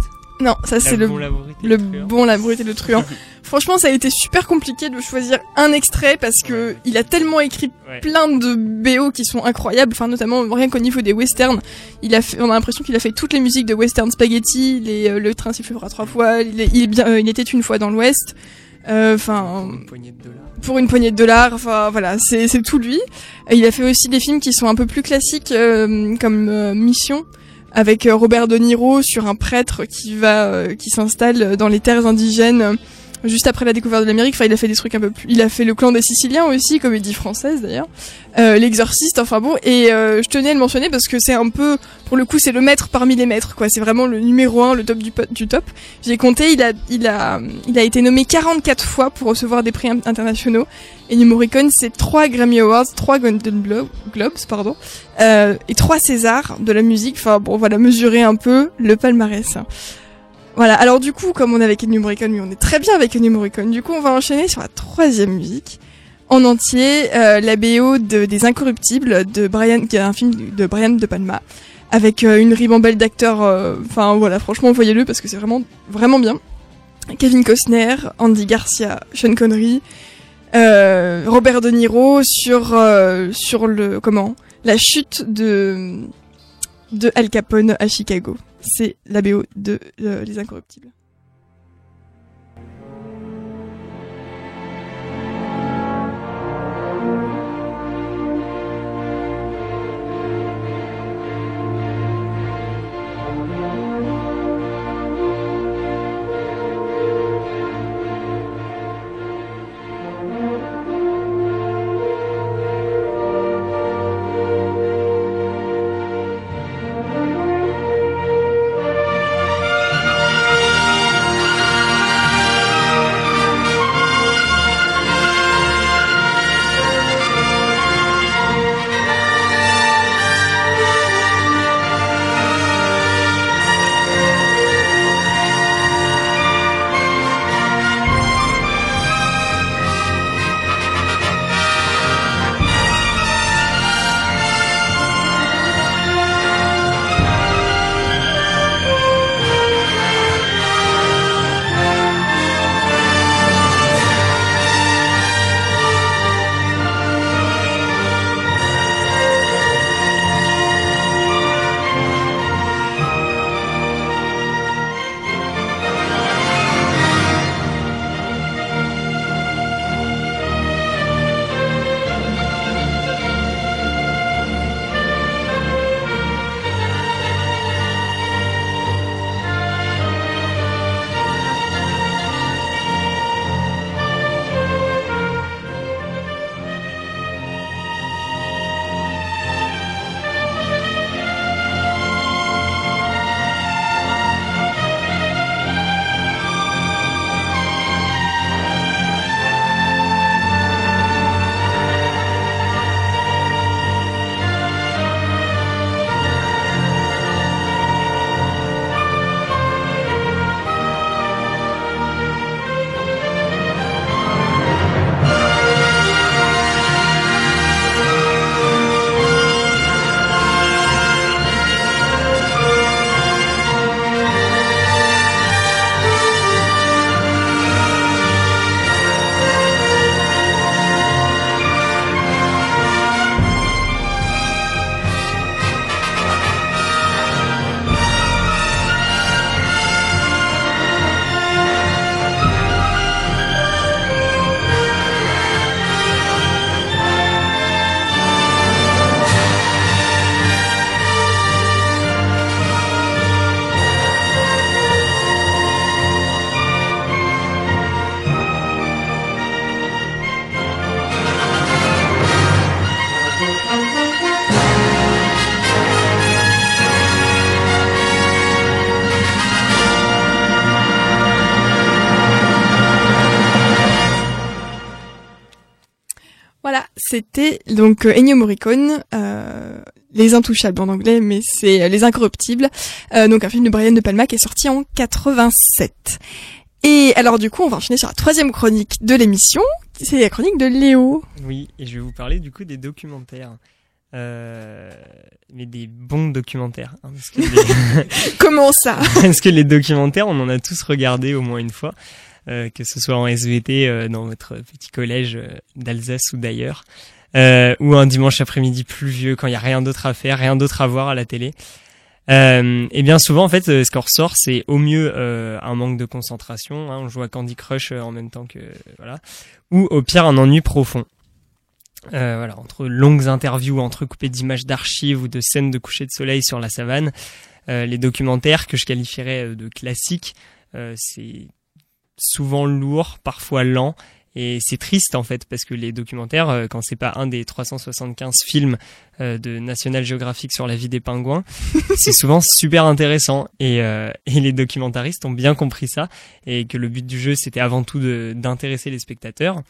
Non, ça c'est le, bon, le bon, la brute et le truand. Franchement, ça a été super compliqué de choisir un extrait parce que il a tellement écrit Ouais. plein de BO qui sont incroyables, enfin notamment rien qu'au niveau des westerns. Il a fait, on a l'impression qu'il a fait toutes les musiques de western spaghetti, les, euh, le train sifflera trois fois, il, est- il est bien, euh, il était une fois dans l'Ouest. Euh, Enfin, de dollars. pour une poignée de dollars. Enfin voilà, c'est c'est tout lui. Il a fait aussi des films qui sont un peu plus classiques, euh, comme euh, Mission, avec euh, Robert De Niro sur un prêtre qui va, euh, qui s'installe dans les terres indigènes. Juste après la découverte de l'Amérique, enfin il a fait des trucs un peu plus. Il a fait le clan des Siciliens aussi, comédie française d'ailleurs. Euh, L'exorciste, enfin bon. Et euh, je tenais à le mentionner parce que c'est un peu, pour le coup, c'est le maître parmi les maîtres, quoi. C'est vraiment le numéro un, le top du, du top. J'ai compté, il a, il a, il a été nommé 44 fois pour recevoir des prix in- internationaux. Ennio Morricone, c'est 3 Grammy Awards, 3 Golden Glo- Globes, pardon, euh, et 3 Césars de la musique. Enfin bon, voilà, mesurer un peu le palmarès. Voilà, alors du coup, comme on est avec Ennio Morricone, mais on est très bien avec Ennio Morricone, du coup on va enchaîner sur la troisième musique. En entier, euh, la BO de, des Incorruptibles de Brian, qui est un film de Brian De Palma, avec euh, une ribambelle d'acteurs, euh, enfin voilà, franchement voyez-le parce que c'est vraiment, vraiment bien. Kevin Costner, Andy Garcia, Sean Connery, euh, Robert De Niro sur sur le comment? La chute de de Al Capone à Chicago. C'est la BO de euh, Les Incorruptibles. Voilà, c'était donc euh, Ennio Morricone, euh, Les Intouchables en anglais, mais c'est euh, Les Incorruptibles, euh, donc un film de Brian De Palma qui est sorti en 87. Et alors du coup, on va enchaîner sur la troisième chronique de l'émission, c'est la chronique de Léo. Oui, et je vais vous parler du coup des documentaires. Euh, mais des bons documentaires. hein, parce, que les, Comment ça? Parce que les documentaires, on en a tous regardé au moins une fois. Euh, que ce soit en SVT euh, dans votre petit collège euh, d'Alsace ou d'ailleurs, ou un dimanche après-midi pluvieux quand il y a rien d'autre à faire, rien d'autre à voir à la télé. Euh, et bien souvent, en fait, ce qu'on ressort, c'est au mieux euh, un manque de concentration. Hein, on joue à Candy Crush en même temps que voilà, ou au pire un ennui profond. Euh, voilà, entre longues interviews entrecoupées d'images d'archives ou de scènes de coucher de soleil sur la savane, les documentaires que je qualifierais de classiques, c'est souvent lourd, parfois lent. Et c'est triste en fait parce que les documentaires, euh, quand c'est pas un des 375 films euh, de National Geographic sur la vie des pingouins, c'est souvent super intéressant. Et, euh, et les documentaristes ont bien compris ça et que le but du jeu c'était avant tout d'intéresser les spectateurs.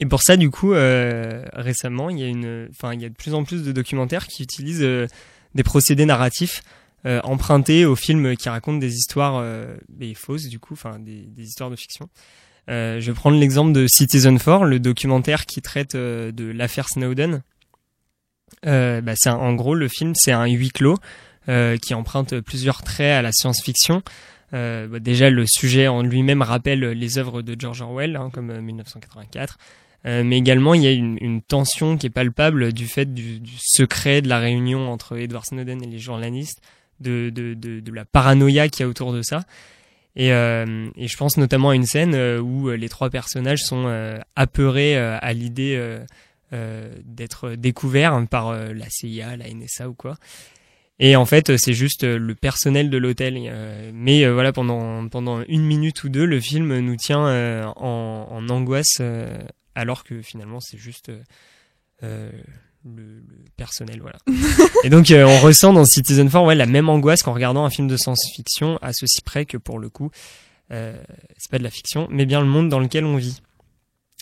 Et pour ça, du coup, euh, récemment, il y a une, enfin, il y a de plus en plus de documentaires qui utilisent euh, des procédés narratifs euh, empruntés aux films qui racontent des histoires euh, fausses, du coup, enfin, des, des histoires de fiction. Euh, je vais prendre l'exemple de Citizen 4, le documentaire qui traite euh, de l'affaire Snowden. Euh, bah, c'est en gros le film, c'est un huis clos euh, qui emprunte plusieurs traits à la science-fiction. Bah, déjà, le sujet en lui-même rappelle les œuvres de George Orwell, hein, comme euh, 1984. Euh, mais également, il y a une, une tension qui est palpable du fait du, du secret de la réunion entre Edward Snowden et les journalistes, de, de, de, de la paranoïa qu'il y a autour de ça. Et, euh, et je pense notamment à une scène euh, où euh, les trois personnages sont euh, apeurés à l'idée d'être découverts par la CIA, la NSA ou quoi. Et en fait, c'est juste le personnel de l'hôtel. mais voilà, pendant pendant une minute ou deux, le film nous tient en, en angoisse, alors que finalement, c'est juste euh, le, le personnel, voilà. Et donc, euh, on ressent dans Citizen 4 ouais, la même angoisse qu'en regardant un film de science-fiction, à ceci près que pour le coup, euh, c'est pas de la fiction, mais bien le monde dans lequel on vit.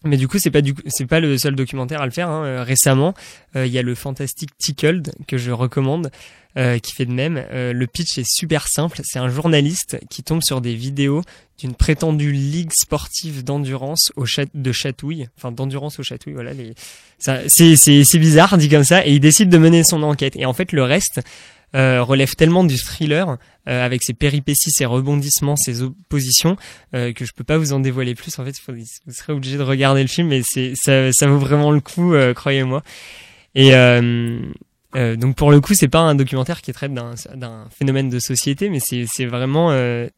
Mais du coup, c'est pas du c'est pas le seul documentaire à le faire. hein. Euh, récemment, euh, il y a le fantastique Tickled que je recommande, euh, qui fait de même. Euh, le pitch est super simple. C'est un journaliste qui tombe sur des vidéos d'une prétendue ligue sportive d'endurance au chat de chatouille, enfin d'endurance au chatouille. Voilà, les... c'est c'est bizarre dit comme ça, et il décide de mener son enquête. Et en fait, le reste euh, relève tellement du thriller euh, avec ses péripéties, ses rebondissements, ses oppositions euh, que je peux pas vous en dévoiler plus. En fait, vous serez obligé de regarder le film, mais c'est ça, ça vaut vraiment le coup, euh, croyez-moi. Et euh, donc pour le coup, c'est pas un documentaire qui traite d'un phénomène de société, mais c'est vraiment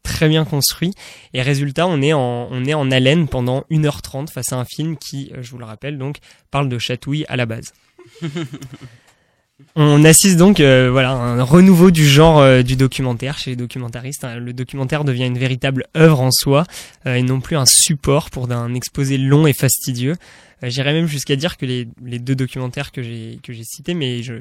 très bien construit. Et résultat, on est en on est en haleine pendant 1h30 face à un film qui, je vous le rappelle, donc parle de chatouille à la base. On assiste donc euh, voilà un renouveau du genre euh, du documentaire chez les documentaristes. hein. Le documentaire devient une véritable œuvre en soi euh, et non plus un support pour un exposé long et fastidieux. Euh, J'irais même jusqu'à dire que les, les deux documentaires que j'ai que j'ai cités, mais je,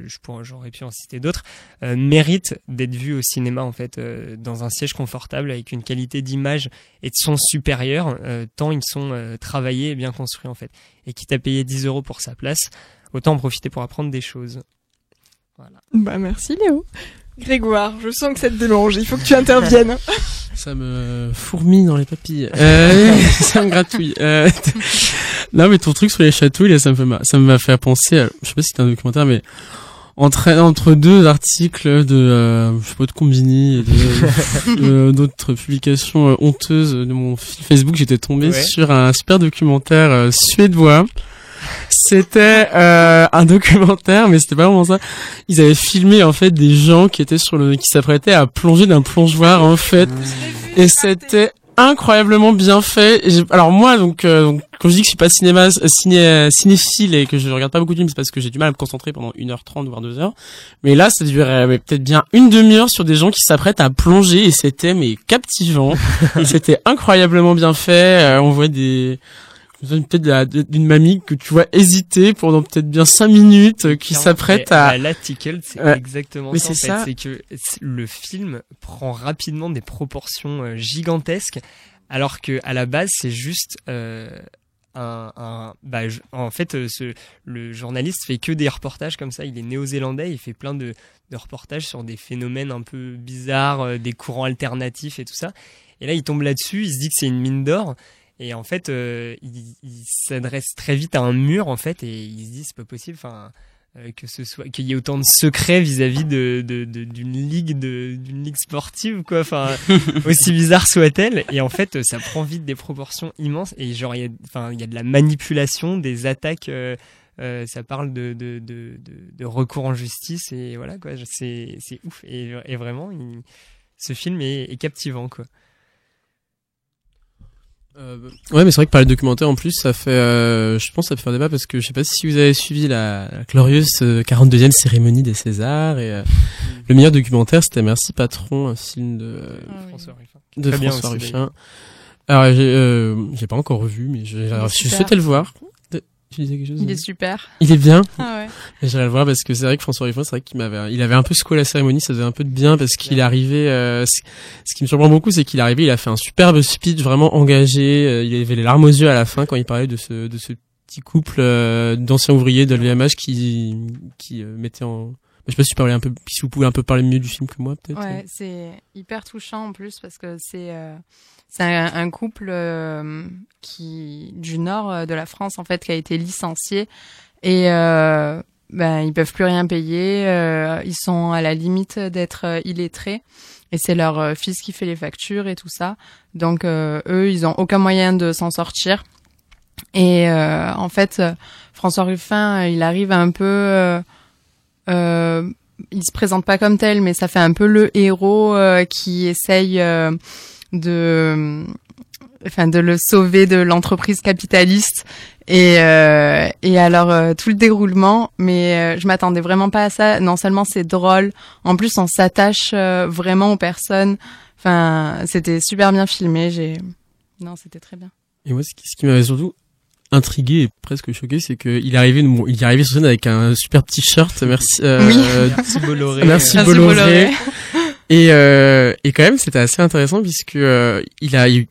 j'aurais pu en citer d'autres, euh, méritent d'être vus au cinéma en fait dans un siège confortable avec une qualité d'image et de son supérieure, tant ils sont travaillés et bien construits en fait. Et quitte à payer 10 euros pour sa place, autant en profiter pour apprendre des choses. Voilà. Bah merci Léo. Grégoire, je sens que ça te démange, il faut que tu interviennes. Ça me fourmille dans les papilles. Euh, ça me gratouille. Euh, non, mais ton truc sur les chatouilles, là, ça me fait, ma- ça m'a fait penser, à- je sais pas si c'était un documentaire, mais entre, entre deux articles de, euh, je sais pas, de Combini et de- de- d'autres publications euh, honteuses de mon fil Facebook, j'étais tombé Ouais. sur un super documentaire euh, suédois. C'était euh, un documentaire, mais c'était pas vraiment ça. Ils avaient filmé en fait des gens qui étaient sur le, qui s'apprêtaient à plonger d'un plongeoir en fait, et c'était incroyablement bien fait. Alors moi donc, euh, donc quand je dis que je suis pas cinéma euh, ciné, euh, cinéphile et que je regarde pas beaucoup de films, c'est parce que j'ai du mal à me concentrer pendant 1h30 voire 2 heures. Mais là ça durait mais peut-être bien une demi-heure sur des gens qui s'apprêtent à plonger et c'était mais captivant. c'était incroyablement bien fait. Euh, on voit des peut-être la- d'une mamie que tu vois hésiter pendant peut-être bien 5 minutes euh, qui s'apprête à là, Tickled, c'est Ouais. exactement Mais ça. en c'est fait. ça. C'est que le film prend rapidement des proportions euh, gigantesques, alors que à la base, c'est juste euh, un, un- bah, en fait, ce, le journaliste fait que des reportages comme ça. Il est néo-zélandais, il fait plein de, de reportages sur des phénomènes un peu bizarres, des courants alternatifs et tout ça. Et là, il tombe là-dessus, il se dit que c'est une mine d'or. Et en fait, euh, il, il s'adresse très vite à un mur, en fait, et il se dit c'est pas possible. Enfin, euh, que ce soit qu'il y ait autant de secrets vis-à-vis de de- de- d'une ligue de d'une ligue sportive quoi enfin aussi bizarre soit-elle et en fait ça prend vite des proportions immenses et genre il y a enfin il y a de la manipulation des attaques euh, euh, ça parle de, de, de, de, de recours en justice et voilà quoi, c'est c'est ouf et, et vraiment, il- ce film est, est captivant quoi. Euh, ouais, mais c'est vrai que parler de documentaire en plus, ça fait, euh, je pense, que ça peut faire débat parce que je sais pas si vous avez suivi la, la glorieuse euh, 42e cérémonie des Césars et euh, le meilleur documentaire, c'était Merci Patron, un film de, François Ruffin. de Très bien François aussi, Ruffin. Alors, j'ai, euh, j'ai pas encore revu, mais alors, je super. souhaitais le voir. De- Tu disais quelque chose Il est super. Il est bien. Ah ouais. J'irai le voir parce que c'est vrai que François Ruffin, c'est vrai qu'il m'avait, il avait un peu secoué la cérémonie, ça faisait un peu de bien parce qu'il est arrivé, euh, ce qui me surprend beaucoup, c'est qu'il est arrivé, il a fait un superbe speech vraiment engagé, euh, il avait les larmes aux yeux à la fin quand il parlait de ce, de ce petit couple euh, d'anciens ouvriers de l'VMH qui, qui euh, mettait en, je sais pas si tu parlais un peu, si vous pouvez un peu parler mieux du film que moi, peut-être. Ouais, c'est hyper touchant en plus parce que c'est euh, c'est un, un couple euh, qui du nord euh, de la France en fait qui a été licencié et euh, ben ils peuvent plus rien payer, euh, ils sont à la limite d'être euh, illettrés et c'est leur euh, fils qui fait les factures et tout ça. Donc eux, ils ont aucun moyen de s'en sortir. Et en fait, François Ruffin, il arrive un peu il se présente pas comme tel, mais ça fait un peu le héros euh, qui essaye euh, de, enfin, de le sauver de l'entreprise capitaliste. Et, euh, et alors euh, tout le déroulement, mais euh, je m'attendais vraiment pas à ça. Non seulement c'est drôle, en plus on s'attache euh, vraiment aux personnes. Enfin, c'était super bien filmé. J'ai, non, c'était très bien. Et moi, ce qui, ce qui m'avait surtout intrigué et presque choqué, c'est qu'il est arrivé, bon, il est arrivé sur scène avec un super t-shirt, merci, euh, Oui. Merci Bolloré. Merci Merci Bolloré. Et, euh, et quand même, c'était assez intéressant puisque euh, il a eu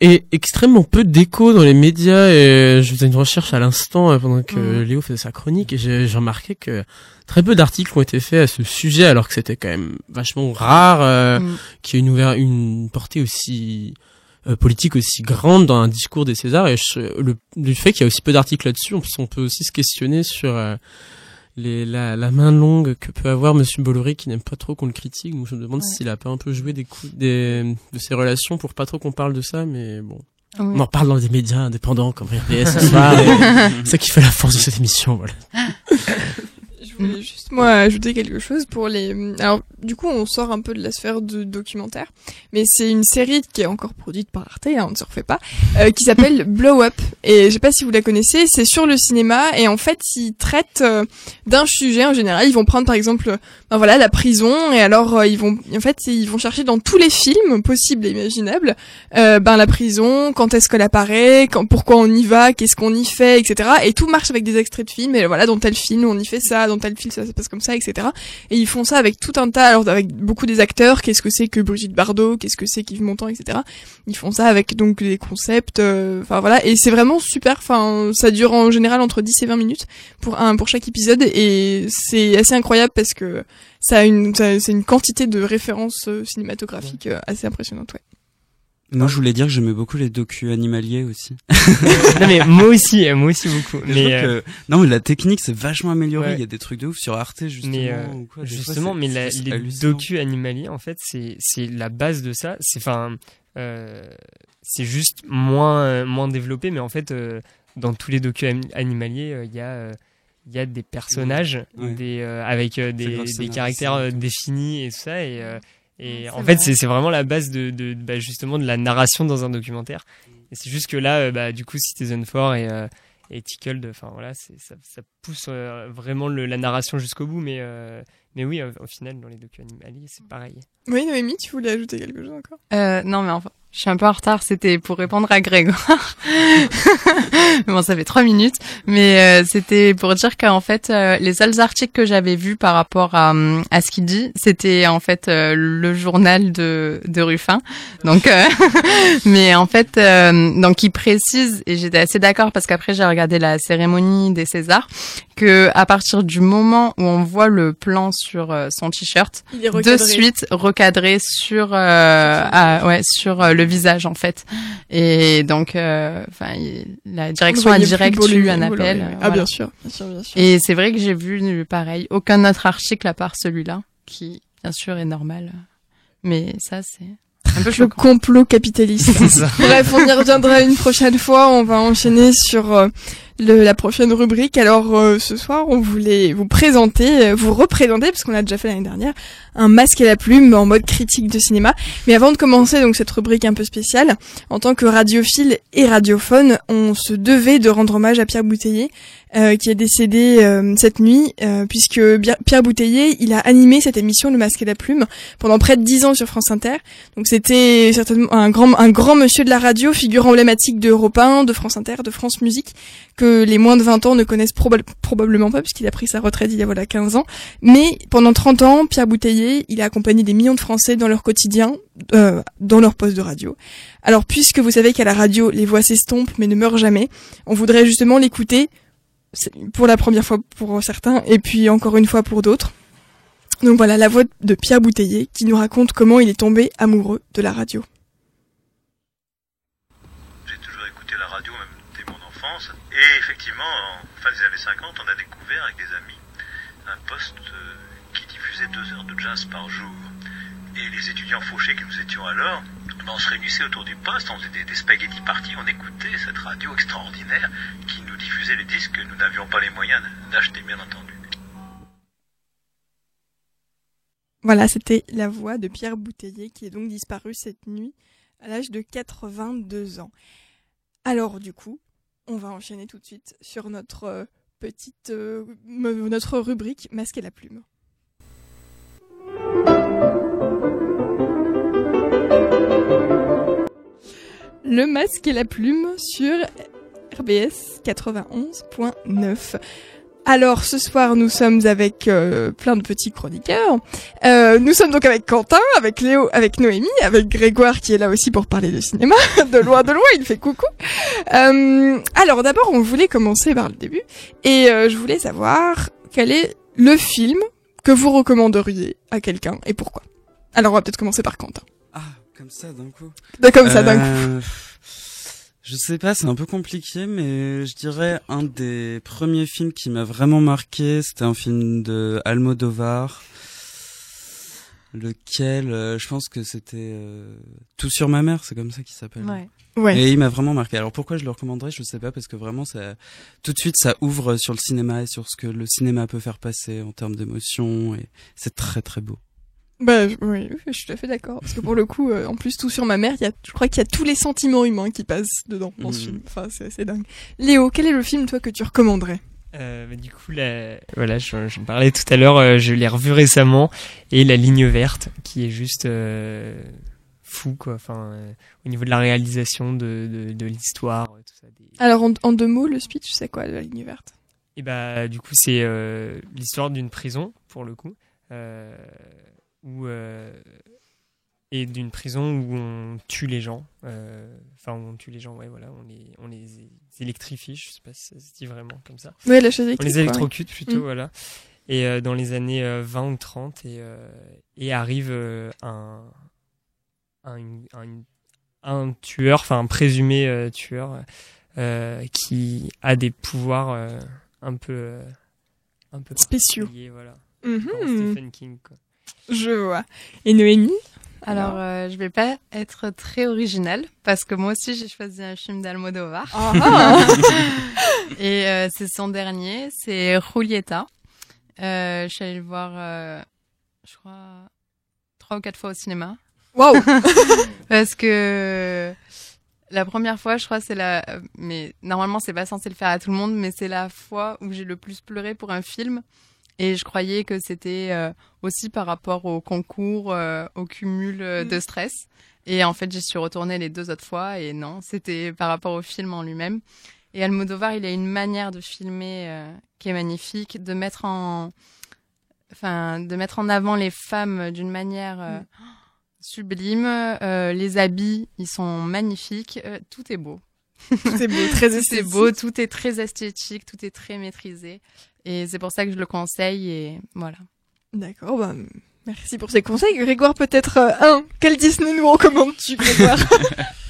et extrêmement peu d'écho dans les médias. Et je faisais une recherche à l'instant euh, pendant que Mhm. Léo faisait sa chronique et j'ai remarqué que très peu d'articles ont été faits à ce sujet, alors que c'était quand même vachement rare euh, Mm. qu'il y ait une, ouver- une portée aussi euh, politique aussi grande dans un discours des Césars. Et je- le, le fait qu'il y a aussi peu d'articles là-dessus, on, peut- on peut aussi se questionner sur euh, les, la, la main longue que peut avoir Monsieur Bolloré qui n'aime pas trop qu'on le critique. Donc je me demande Ouais. s'il a pas un peu joué des coups des, de ses relations pour pas trop qu'on parle de ça, mais bon. Oui. On en parle dans des médias indépendants comme RPS ce soir. et C'est ça qui fait la force de cette émission, voilà. Voulais juste moi ajouter quelque chose pour les. Alors du coup on sort un peu de la sphère de documentaire, mais c'est une série qui est encore produite par Arte, hein, on ne se refait pas, euh, qui s'appelle Blow Up. Et je sais pas si vous la connaissez, c'est sur le cinéma et en fait ils traitent euh, d'un sujet en général. Ils vont prendre par exemple, ben voilà la prison et alors euh, ils vont en fait ils vont chercher dans tous les films possibles et imaginables, euh, ben la prison, quand est-ce qu'elle apparaît, quand pourquoi on y va, qu'est-ce qu'on y fait, etc. Et tout marche avec des extraits de films et voilà dans tel film on y fait ça, dans tel film ça se passe comme ça, etc. Et ils font ça avec tout un tas, alors avec beaucoup des acteurs, qu'est-ce que c'est que Brigitte Bardot, qu'est-ce que c'est qu'Yves Montand, etc. Ils font ça avec donc des concepts, euh, enfin voilà, et c'est vraiment super, enfin ça dure en général entre 10 et 20 minutes pour un pour chaque épisode et c'est assez incroyable parce que ça a une c'est une quantité de références euh, cinématographiques euh, assez impressionnante, ouais. Moi, je voulais dire que j'aimais beaucoup les docus animaliers aussi. non mais moi aussi, euh, moi aussi beaucoup. Mais euh, que- non, mais la technique c'est vachement amélioré. Ouais. Il y a des trucs de ouf sur Arte justement. mais euh, ou quoi. Fois, justement, mais la- les docus animaliers, en fait, c'est c'est la base de ça. C'est enfin, euh, c'est juste moins moins développé, mais en fait, euh, dans tous les docus am- animaliers, euh, il y a euh, il y a des personnages, Ouais. des euh, avec euh, des, caractères euh, définis et tout ça. Et euh, en fait, vrai. c'est c'est vraiment la base de, de bah, justement de la narration dans un documentaire. Et c'est juste que là, euh, bah, du coup, Citizen 4 et euh, et Tickled, enfin voilà, ça, ça pousse euh, vraiment le, la narration jusqu'au bout, mais euh, mais oui, au, au final, dans les docus animaliers, c'est pareil. Oui, Noémie, tu voulais ajouter quelque chose encore? Euh, non, mais enfin, je suis un peu en retard. C'était pour répondre à Grégoire. bon, ça fait trois minutes, mais euh, c'était pour dire qu'en fait, euh, les seuls articles que j'avais vus par rapport à, hum, à ce qu'il dit, c'était en fait euh, le journal de, de Ruffin. Donc, euh, mais en fait, euh, donc il précise et j'étais assez d'accord parce qu'après j'ai regardé la cérémonie des Césars que à partir du moment où on voit le plan sur euh, son t-shirt, de suite recadré sur euh, à- ouais sur euh, le visage en fait et donc euh, enfin la direction plus eu un appel euh, Ah voilà. bien sûr, bien sûr, bien sûr. et c'est vrai que j'ai vu euh, pareil aucun autre article à part celui-là qui bien sûr est normal mais ça c'est un peu Le complot capitaliste. Bref, on y reviendra une prochaine fois. On va enchaîner sur euh, le, la prochaine rubrique. Alors euh, ce soir, on voulait vous présenter, vous représenter, parce qu'on a déjà fait l'année dernière, un masque et la plume en mode critique de cinéma. Mais avant de commencer donc cette rubrique un peu spéciale, en tant que radiophile et radiophone, on se devait de rendre hommage à Pierre Bouteiller, euh, qui est décédé euh, cette nuit, euh, puisque Pierre Bouteiller, il a animé cette émission Le Masque et la Plume pendant près de dix ans sur France Inter. Donc c'était certainement un grand, un grand monsieur de la radio, figure emblématique de Europe 1, de France Inter, de France Musique, que les moins de 20 ans ne connaissent proba- probablement pas, puisqu'il a pris sa retraite il y a voilà 15 ans. Mais pendant 30 ans, Pierre Bouteiller, il a accompagné des millions de Français dans leur quotidien, euh, dans leur poste de radio. Alors puisque vous savez qu'à la radio, les voix s'estompent mais ne meurent jamais, on voudrait justement l'écouter pour la première fois pour certains et puis encore une fois pour d'autres. Donc voilà la voix de Pierre Bouteiller qui nous raconte comment il est tombé amoureux de la radio. J'ai toujours écouté la radio, même dès mon enfance. Et effectivement, en fin des années 50, on a découvert avec des amis un poste deux heures de jazz par jour. Et les étudiants fauchés que nous étions alors, ben, on se réunissait autour du poste, on faisait des, des spaghetti parties, on écoutait cette radio extraordinaire qui nous diffusait les disques que nous n'avions pas les moyens d'acheter, bien entendu. Voilà, c'était la voix de Pierre Bouteiller qui est donc disparu cette nuit à l'âge de 82 ans. Alors du coup, on va enchaîner tout de suite sur notre euh, petite euh, notre rubrique Masque et la plume. Le masque et la plume sur RBS 91.9. Alors ce soir nous sommes avec euh, plein de petits chroniqueurs. Euh, nous sommes donc avec Quentin, avec Léo, avec Noémie, avec Grégoire qui est là aussi pour parler de cinéma. de loin, de loin, il fait coucou. Euh, alors d'abord on voulait commencer par le début et je voulais savoir quel est le film que vous recommanderiez à quelqu'un et pourquoi? Alors on va peut-être commencer par Quentin. Ah, comme ça d'un coup. De comme ça d'un coup. Euh, Je sais pas, c'est un peu compliqué, mais je dirais un des premiers films qui m'a vraiment marqué, c'était un film de Almodovar, lequel, euh, je pense que c'était euh, Tout sur ma mère, c'est comme ça qu'il s'appelle. Ouais. Ouais. Et il m'a vraiment marqué. Alors pourquoi je le recommanderais, je sais pas, parce que vraiment ça, tout de suite, ça ouvre sur le cinéma et sur ce que le cinéma peut faire passer en termes d'émotion, et c'est très très beau. Bah oui, je suis tout à fait d'accord. Parce que pour le coup, euh, en plus tout sur ma mère, il y a, je crois qu'il y a tous les sentiments humains qui passent dedans dans ce Mhm. film. Enfin c'est assez dingue. Léo, quel est le film toi que tu recommanderais? Euh, bah, du coup, voilà, je, je parlais tout à l'heure, euh, je l'ai revu récemment, et la ligne verte, qui est juste euh, fou, quoi. Enfin, au niveau de la réalisation de, de, de l'histoire. Des... Alors en, en deux mots, le speech, c'est quoi la ligne verte? Et bah, du coup, c'est l'histoire d'une prison, pour le coup, où et d'une prison où on tue les gens. euh, Enfin, on tue les gens, ouais, voilà, on les, on les électrifie. Je sais pas si ça se dit vraiment comme ça. Ouais, la chaise On les électrocute plutôt, Mm. voilà. Et euh, dans les années euh, 20 ou 30, et, euh, et arrive euh, un, un, un, tueur, enfin un présumé euh, tueur, euh, qui a des pouvoirs euh, un peu, euh, un peu Spéciaux. voilà. Mhm, Stephen King, quoi. Je vois. Et Noémie? Alors, euh, je vais pas être très originale parce que moi aussi j'ai choisi un film d'Almodovar Ah, ah. et euh, c'est son dernier, c'est Julieta. Euh, je suis allée le voir, euh, je crois trois ou quatre fois au cinéma Waouh parce que la première fois, je crois, c'est la, mais normalement c'est pas censé le faire à tout le monde, mais c'est la fois où j'ai le plus pleuré pour un film. Et je croyais que c'était euh, aussi par rapport au concours, euh, au cumul euh, de stress. Et en fait, j'y suis retournée les deux autres fois et non, c'était par rapport au film en lui-même. Et Almodovar, il a une manière de filmer euh, qui est magnifique, de mettre en, enfin, de mettre en avant les femmes d'une manière euh, sublime. Euh, les habits, ils sont magnifiques. Euh, tout est beau. C'est beau, très esthétique. beau, tout est très esthétique, tout est très maîtrisé. Et c'est pour ça que je le conseille et voilà. D'accord, bah, merci pour ces conseils. Grégoire, peut-être euh, un. Quel Disney nous recommandes-tu, Grégoire Un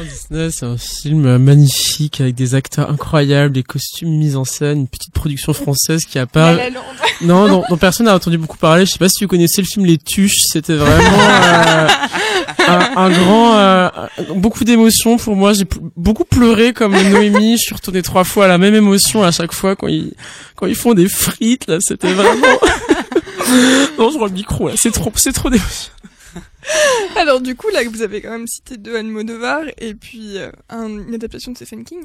Disney, c'est un film magnifique avec des acteurs incroyables, des costumes mis en scène, une petite production française qui a pas, non, dont, dont personne n'a entendu beaucoup parler. Je sais pas si vous connaissez le film Les Tuches. C'était vraiment, euh, un, un grand, euh, beaucoup d'émotions pour moi. J'ai beaucoup pleuré comme Noémie. Je suis retournée trois fois à la même émotion à chaque fois quand ils quand ils font des frites. Là, c'était vraiment. non, je vois le micro là. C'est trop, c'est trop d'émotions. Alors du coup, là, vous avez quand même cité deux Almodovar et puis euh, un- une adaptation de Stephen King.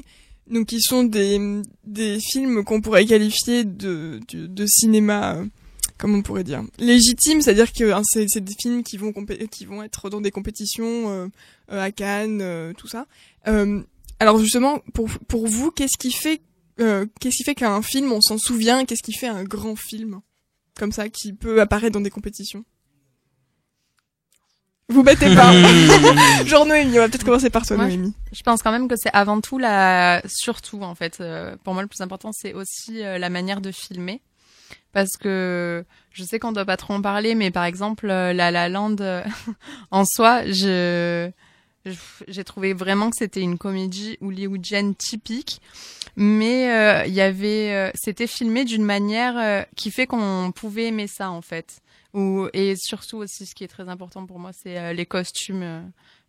Donc, qui sont des, des films qu'on pourrait qualifier de, de, de cinéma, euh, comment on pourrait dire, légitime, c'est-à-dire que hein, c'est des films qui vont, qui vont être dans des compétitions euh, euh, à Cannes, tout ça. Alors justement, pour, pour vous, qu'est-ce qui fait, qu'est-ce qui fait qu'un film, on s'en souvient, qu'est-ce qui fait un grand film comme ça, qui peut apparaître dans des compétitions? Vous mettez pas Genre Noémie, on va peut-être commencer par toi, Moi, Noémie. Je pense quand même que c'est avant tout la, surtout en fait. euh, pour moi, le plus important, c'est aussi euh, la manière de filmer, parce que je sais qu'on doit pas trop en parler, mais par exemple, euh, La La Land, euh, en soi, je je- j'ai trouvé vraiment que c'était une comédie hollywoodienne typique, mais euh, il y avait, euh, c'était filmé d'une manière euh, qui fait qu'on pouvait aimer ça en fait. Ou et surtout aussi, ce qui est très important pour moi, c'est euh, les costumes. euh,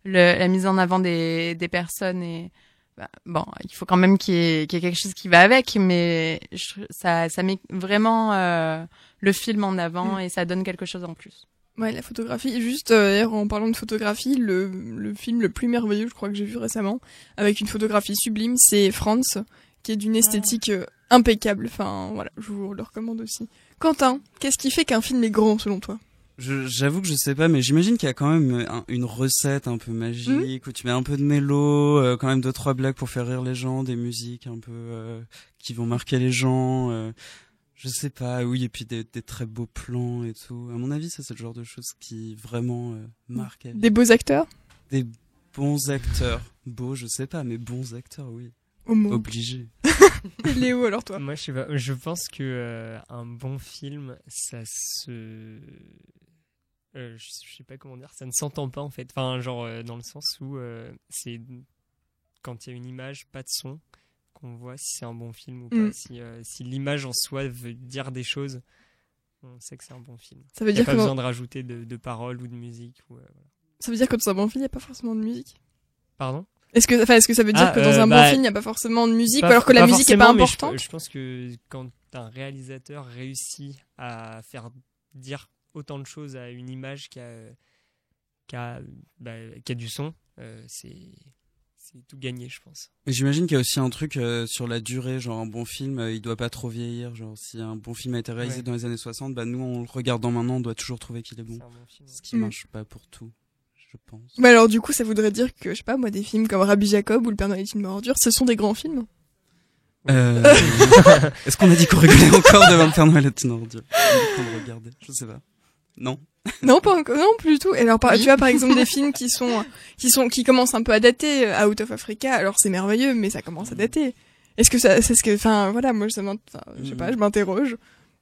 le, la mise en avant des, des personnes et bah, bon, il faut quand même qu'il y, ait qu'il y ait quelque chose qui va avec, mais je- ça, ça met vraiment euh, le film en avant Mm. et ça donne quelque chose en plus. Ouais, la photographie. Juste, euh, d'ailleurs, en parlant de photographie, le, le film le plus merveilleux, je crois que j'ai vu récemment, avec une photographie sublime, c'est France, qui est d'une esthétique euh, impeccable. Enfin, voilà, je vous le recommande aussi. Quentin, qu'est-ce qui fait qu'un film est grand, selon toi? J'avoue que je sais pas, mais j'imagine qu'il y a quand même un- une recette un peu magique où tu mets un peu de mélo, euh, quand même deux trois blagues pour faire rire les gens, des musiques un peu euh, qui vont marquer les gens. euh, je sais pas, oui, et puis des, des très beaux plans et tout. À mon avis, ça c'est le genre de choses qui vraiment euh, marquent. Des beaux acteurs? Des bons acteurs, beaux, je sais pas, mais bons acteurs, oui, Homo. obligés. Léo, alors toi? Moi, je sais pas. Je pense que euh, un bon film, ça se. Euh, je, je sais pas comment dire, ça ne s'entend pas en fait. Enfin, genre euh, dans le sens où euh, c'est quand il y a une image, pas de son, qu'on voit si c'est un bon film ou pas. Mm. Si, euh, si l'image en soi veut dire des choses, on sait que c'est un bon film. Ça veut Il n'y dire a pas besoin de rajouter de, de paroles ou de musique. Ou, euh, voilà. ça veut dire que dans un bon film, il n'y a pas forcément de musique? Pardon? Est-ce que, est-ce que ça veut dire Ah, que dans euh, un bon bah, film, il n'y a pas forcément de musique, Pas- ou alors que la musique est pas mais je- importante? je, pense que quand un réalisateur réussit à faire dire autant de choses à une image qui a, qui a, bah, qui a du son, euh, c'est c'est tout gagné, je pense. Mais j'imagine qu'il y a aussi un truc euh, sur la durée, genre un bon film, euh, il doit pas trop vieillir. Genre si un bon film a été réalisé Ouais. dans les années 60, bah nous en le regardant maintenant, on doit toujours trouver qu'il est bon. C'est un bon film. Ce qui Mm. marche pas pour tout, je pense. Mais alors, du coup, ça voudrait dire que, je sais pas, moi, des films comme Rabbi Jacob ou Le Père Noël est une ordure, ce sont des grands films? Euh... Est-ce qu'on a dit qu'on rigolait encore devant le Père Noël est une ordure? On a dit qu'on le regardait, je sais pas. Non? Non, pas encore, non, plus du tout. Et alors, par- Oui. tu vois, par exemple, des films qui sont, qui sont, qui commencent un peu à dater, euh, Out of Africa, alors c'est merveilleux, mais ça commence à dater. Est-ce que ça, c'est ce que, enfin, voilà, moi, ça je sais pas, je m'interroge.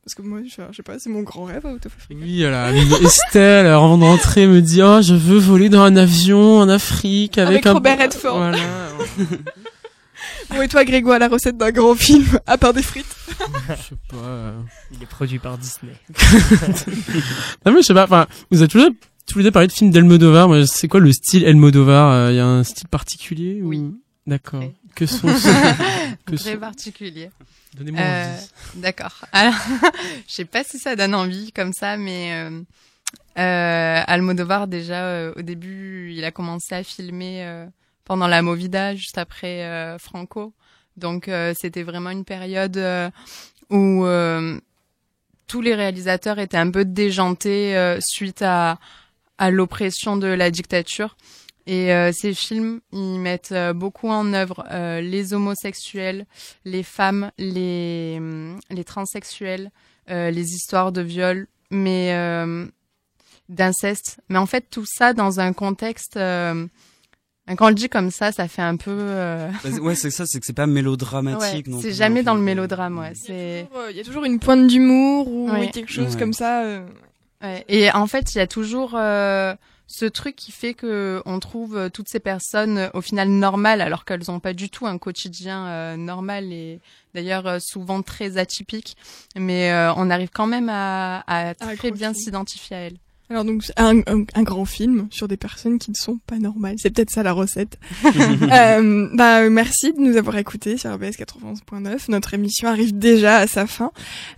Parce que moi, je, sais pas, c'est mon grand rêve, Out of Africa. Oui, voilà. Estelle, alors, avant de rentrer, me dit, oh, je veux voler dans un avion en Afrique avec, Avec un Robert Redford. Voilà. Bon, et toi, Grégoire, la recette d'un grand film, à part des frites. je sais pas. euh. Il est produit par Disney. Non, mais je sais pas, enfin, vous avez deux, tous les deux parlé de films d'Elmodovar. Moi, c'est quoi le style Elmodovar? Il y a un style particulier ou... Oui. D'accord. Très. Que sont que Très sont... particulier. Donnez-moi Euh, envie. D'accord. Alors, je sais pas si ça donne envie comme ça, mais euh, euh, Almodovar déjà euh, au début, il a commencé à filmer euh, pendant la Movida, juste après euh, Franco. Donc euh, c'était vraiment une période euh, où tous les réalisateurs étaient un peu déjantés suite à à l'oppression de la dictature. Et euh, ces films, ils mettent beaucoup en œuvre euh, les homosexuels, les femmes, les, hum, les transsexuels, les histoires de viol, mais d'inceste. Mais en fait, tout ça dans un contexte... euh, quand on le dit comme ça, ça fait un peu... euh, ouais, c'est ça, c'est que c'est pas mélodramatique ouais, c'est jamais dans le film. mélodrame, ouais. Il y a C'est... toujours, euh, il y a toujours une pointe d'humour ou quelque chose Ouais. comme ça. euh. Ouais. Et en fait, il y a toujours euh, ce truc qui fait que on trouve euh, toutes ces personnes euh, au final normales, alors qu'elles n'ont pas du tout un quotidien euh, normal et d'ailleurs euh, souvent très atypique. Mais euh, on arrive quand même à, à très bien s'identifier à elles. Alors donc un, un, un grand film sur des personnes qui ne sont pas normales. C'est peut-être ça la recette. euh, bah merci de nous avoir écoutés sur RBS 91.9. Notre émission arrive déjà à sa fin.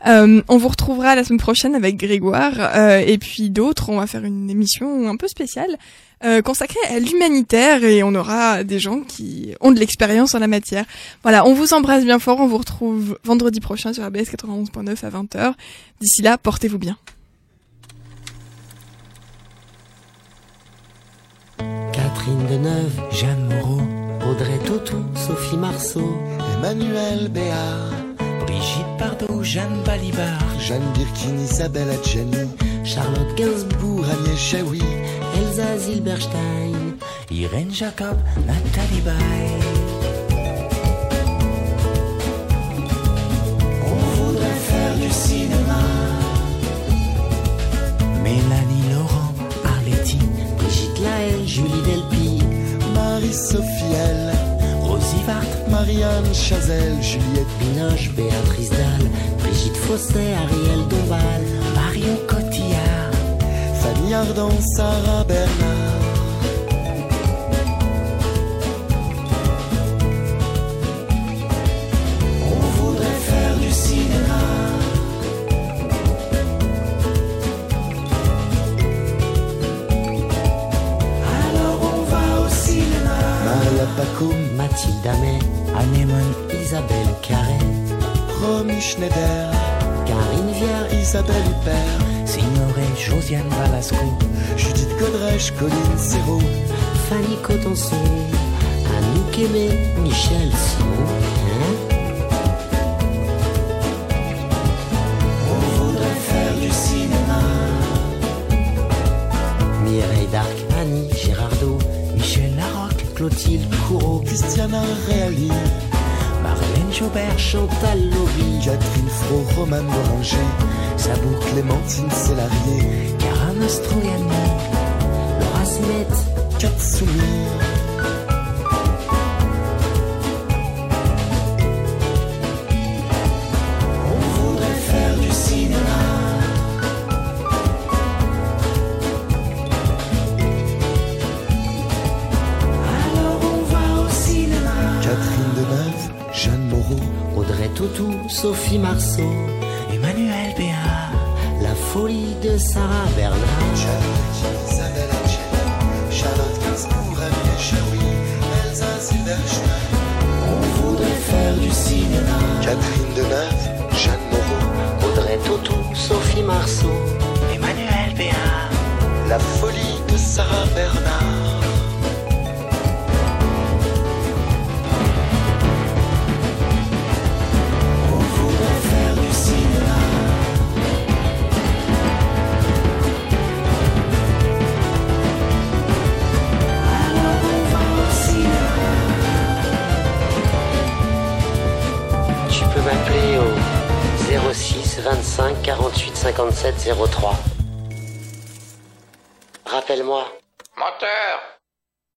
Euh, on vous retrouvera la semaine prochaine avec Grégoire euh, et puis d'autres. On va faire une émission un peu spéciale euh, consacrée à l'humanitaire et on aura des gens qui ont de l'expérience en la matière. Voilà, on vous embrasse bien fort. On vous retrouve vendredi prochain sur RBS 91.9 à 20h. D'ici là, portez-vous bien. Catherine Deneuve, Jeanne Moreau, Audrey Tautou, Sophie Marceau, Emmanuel Béard, Brigitte Bardot, Jeanne Balibar, Jeanne Birkin, Isabelle Adjani, Charlotte Gainsbourg, Agnès Jaoui, Elsa Zilberstein, Irène Jacob, Nathalie Baye. On voudrait faire du cinéma. Mélanie Laurent, Arletty, Brigitte Delpy, Marie-Sophie L, Rosie Vart, Marianne Chazelle, Juliette Binoche, Béatrice Dalle, Brigitte Fosset, Ariel Dombal, Marion Cotillard, Fanny Ardant, Sarah Bernard. Mathilde Amet, Anémone, Isabelle Carré, Romy Schneider, Karine Viard, Isabelle Huppert, Signoré Josiane Balasco, Judith Godrèche, Colline Serrault, Fanny Cotenson, Anouk Aimé, Michel Simon, hein? On voudrait faire du cinéma. Mireille Darc, Clotilde Courreau, Christiana Reali, Marlène Jobert, Chantal Lobby, Catherine Fro, Romane Boranger, Sabou, Clémentine Célarier, Cara Mastroianni, Laura Smet, Katsumi, Sophie Marceau,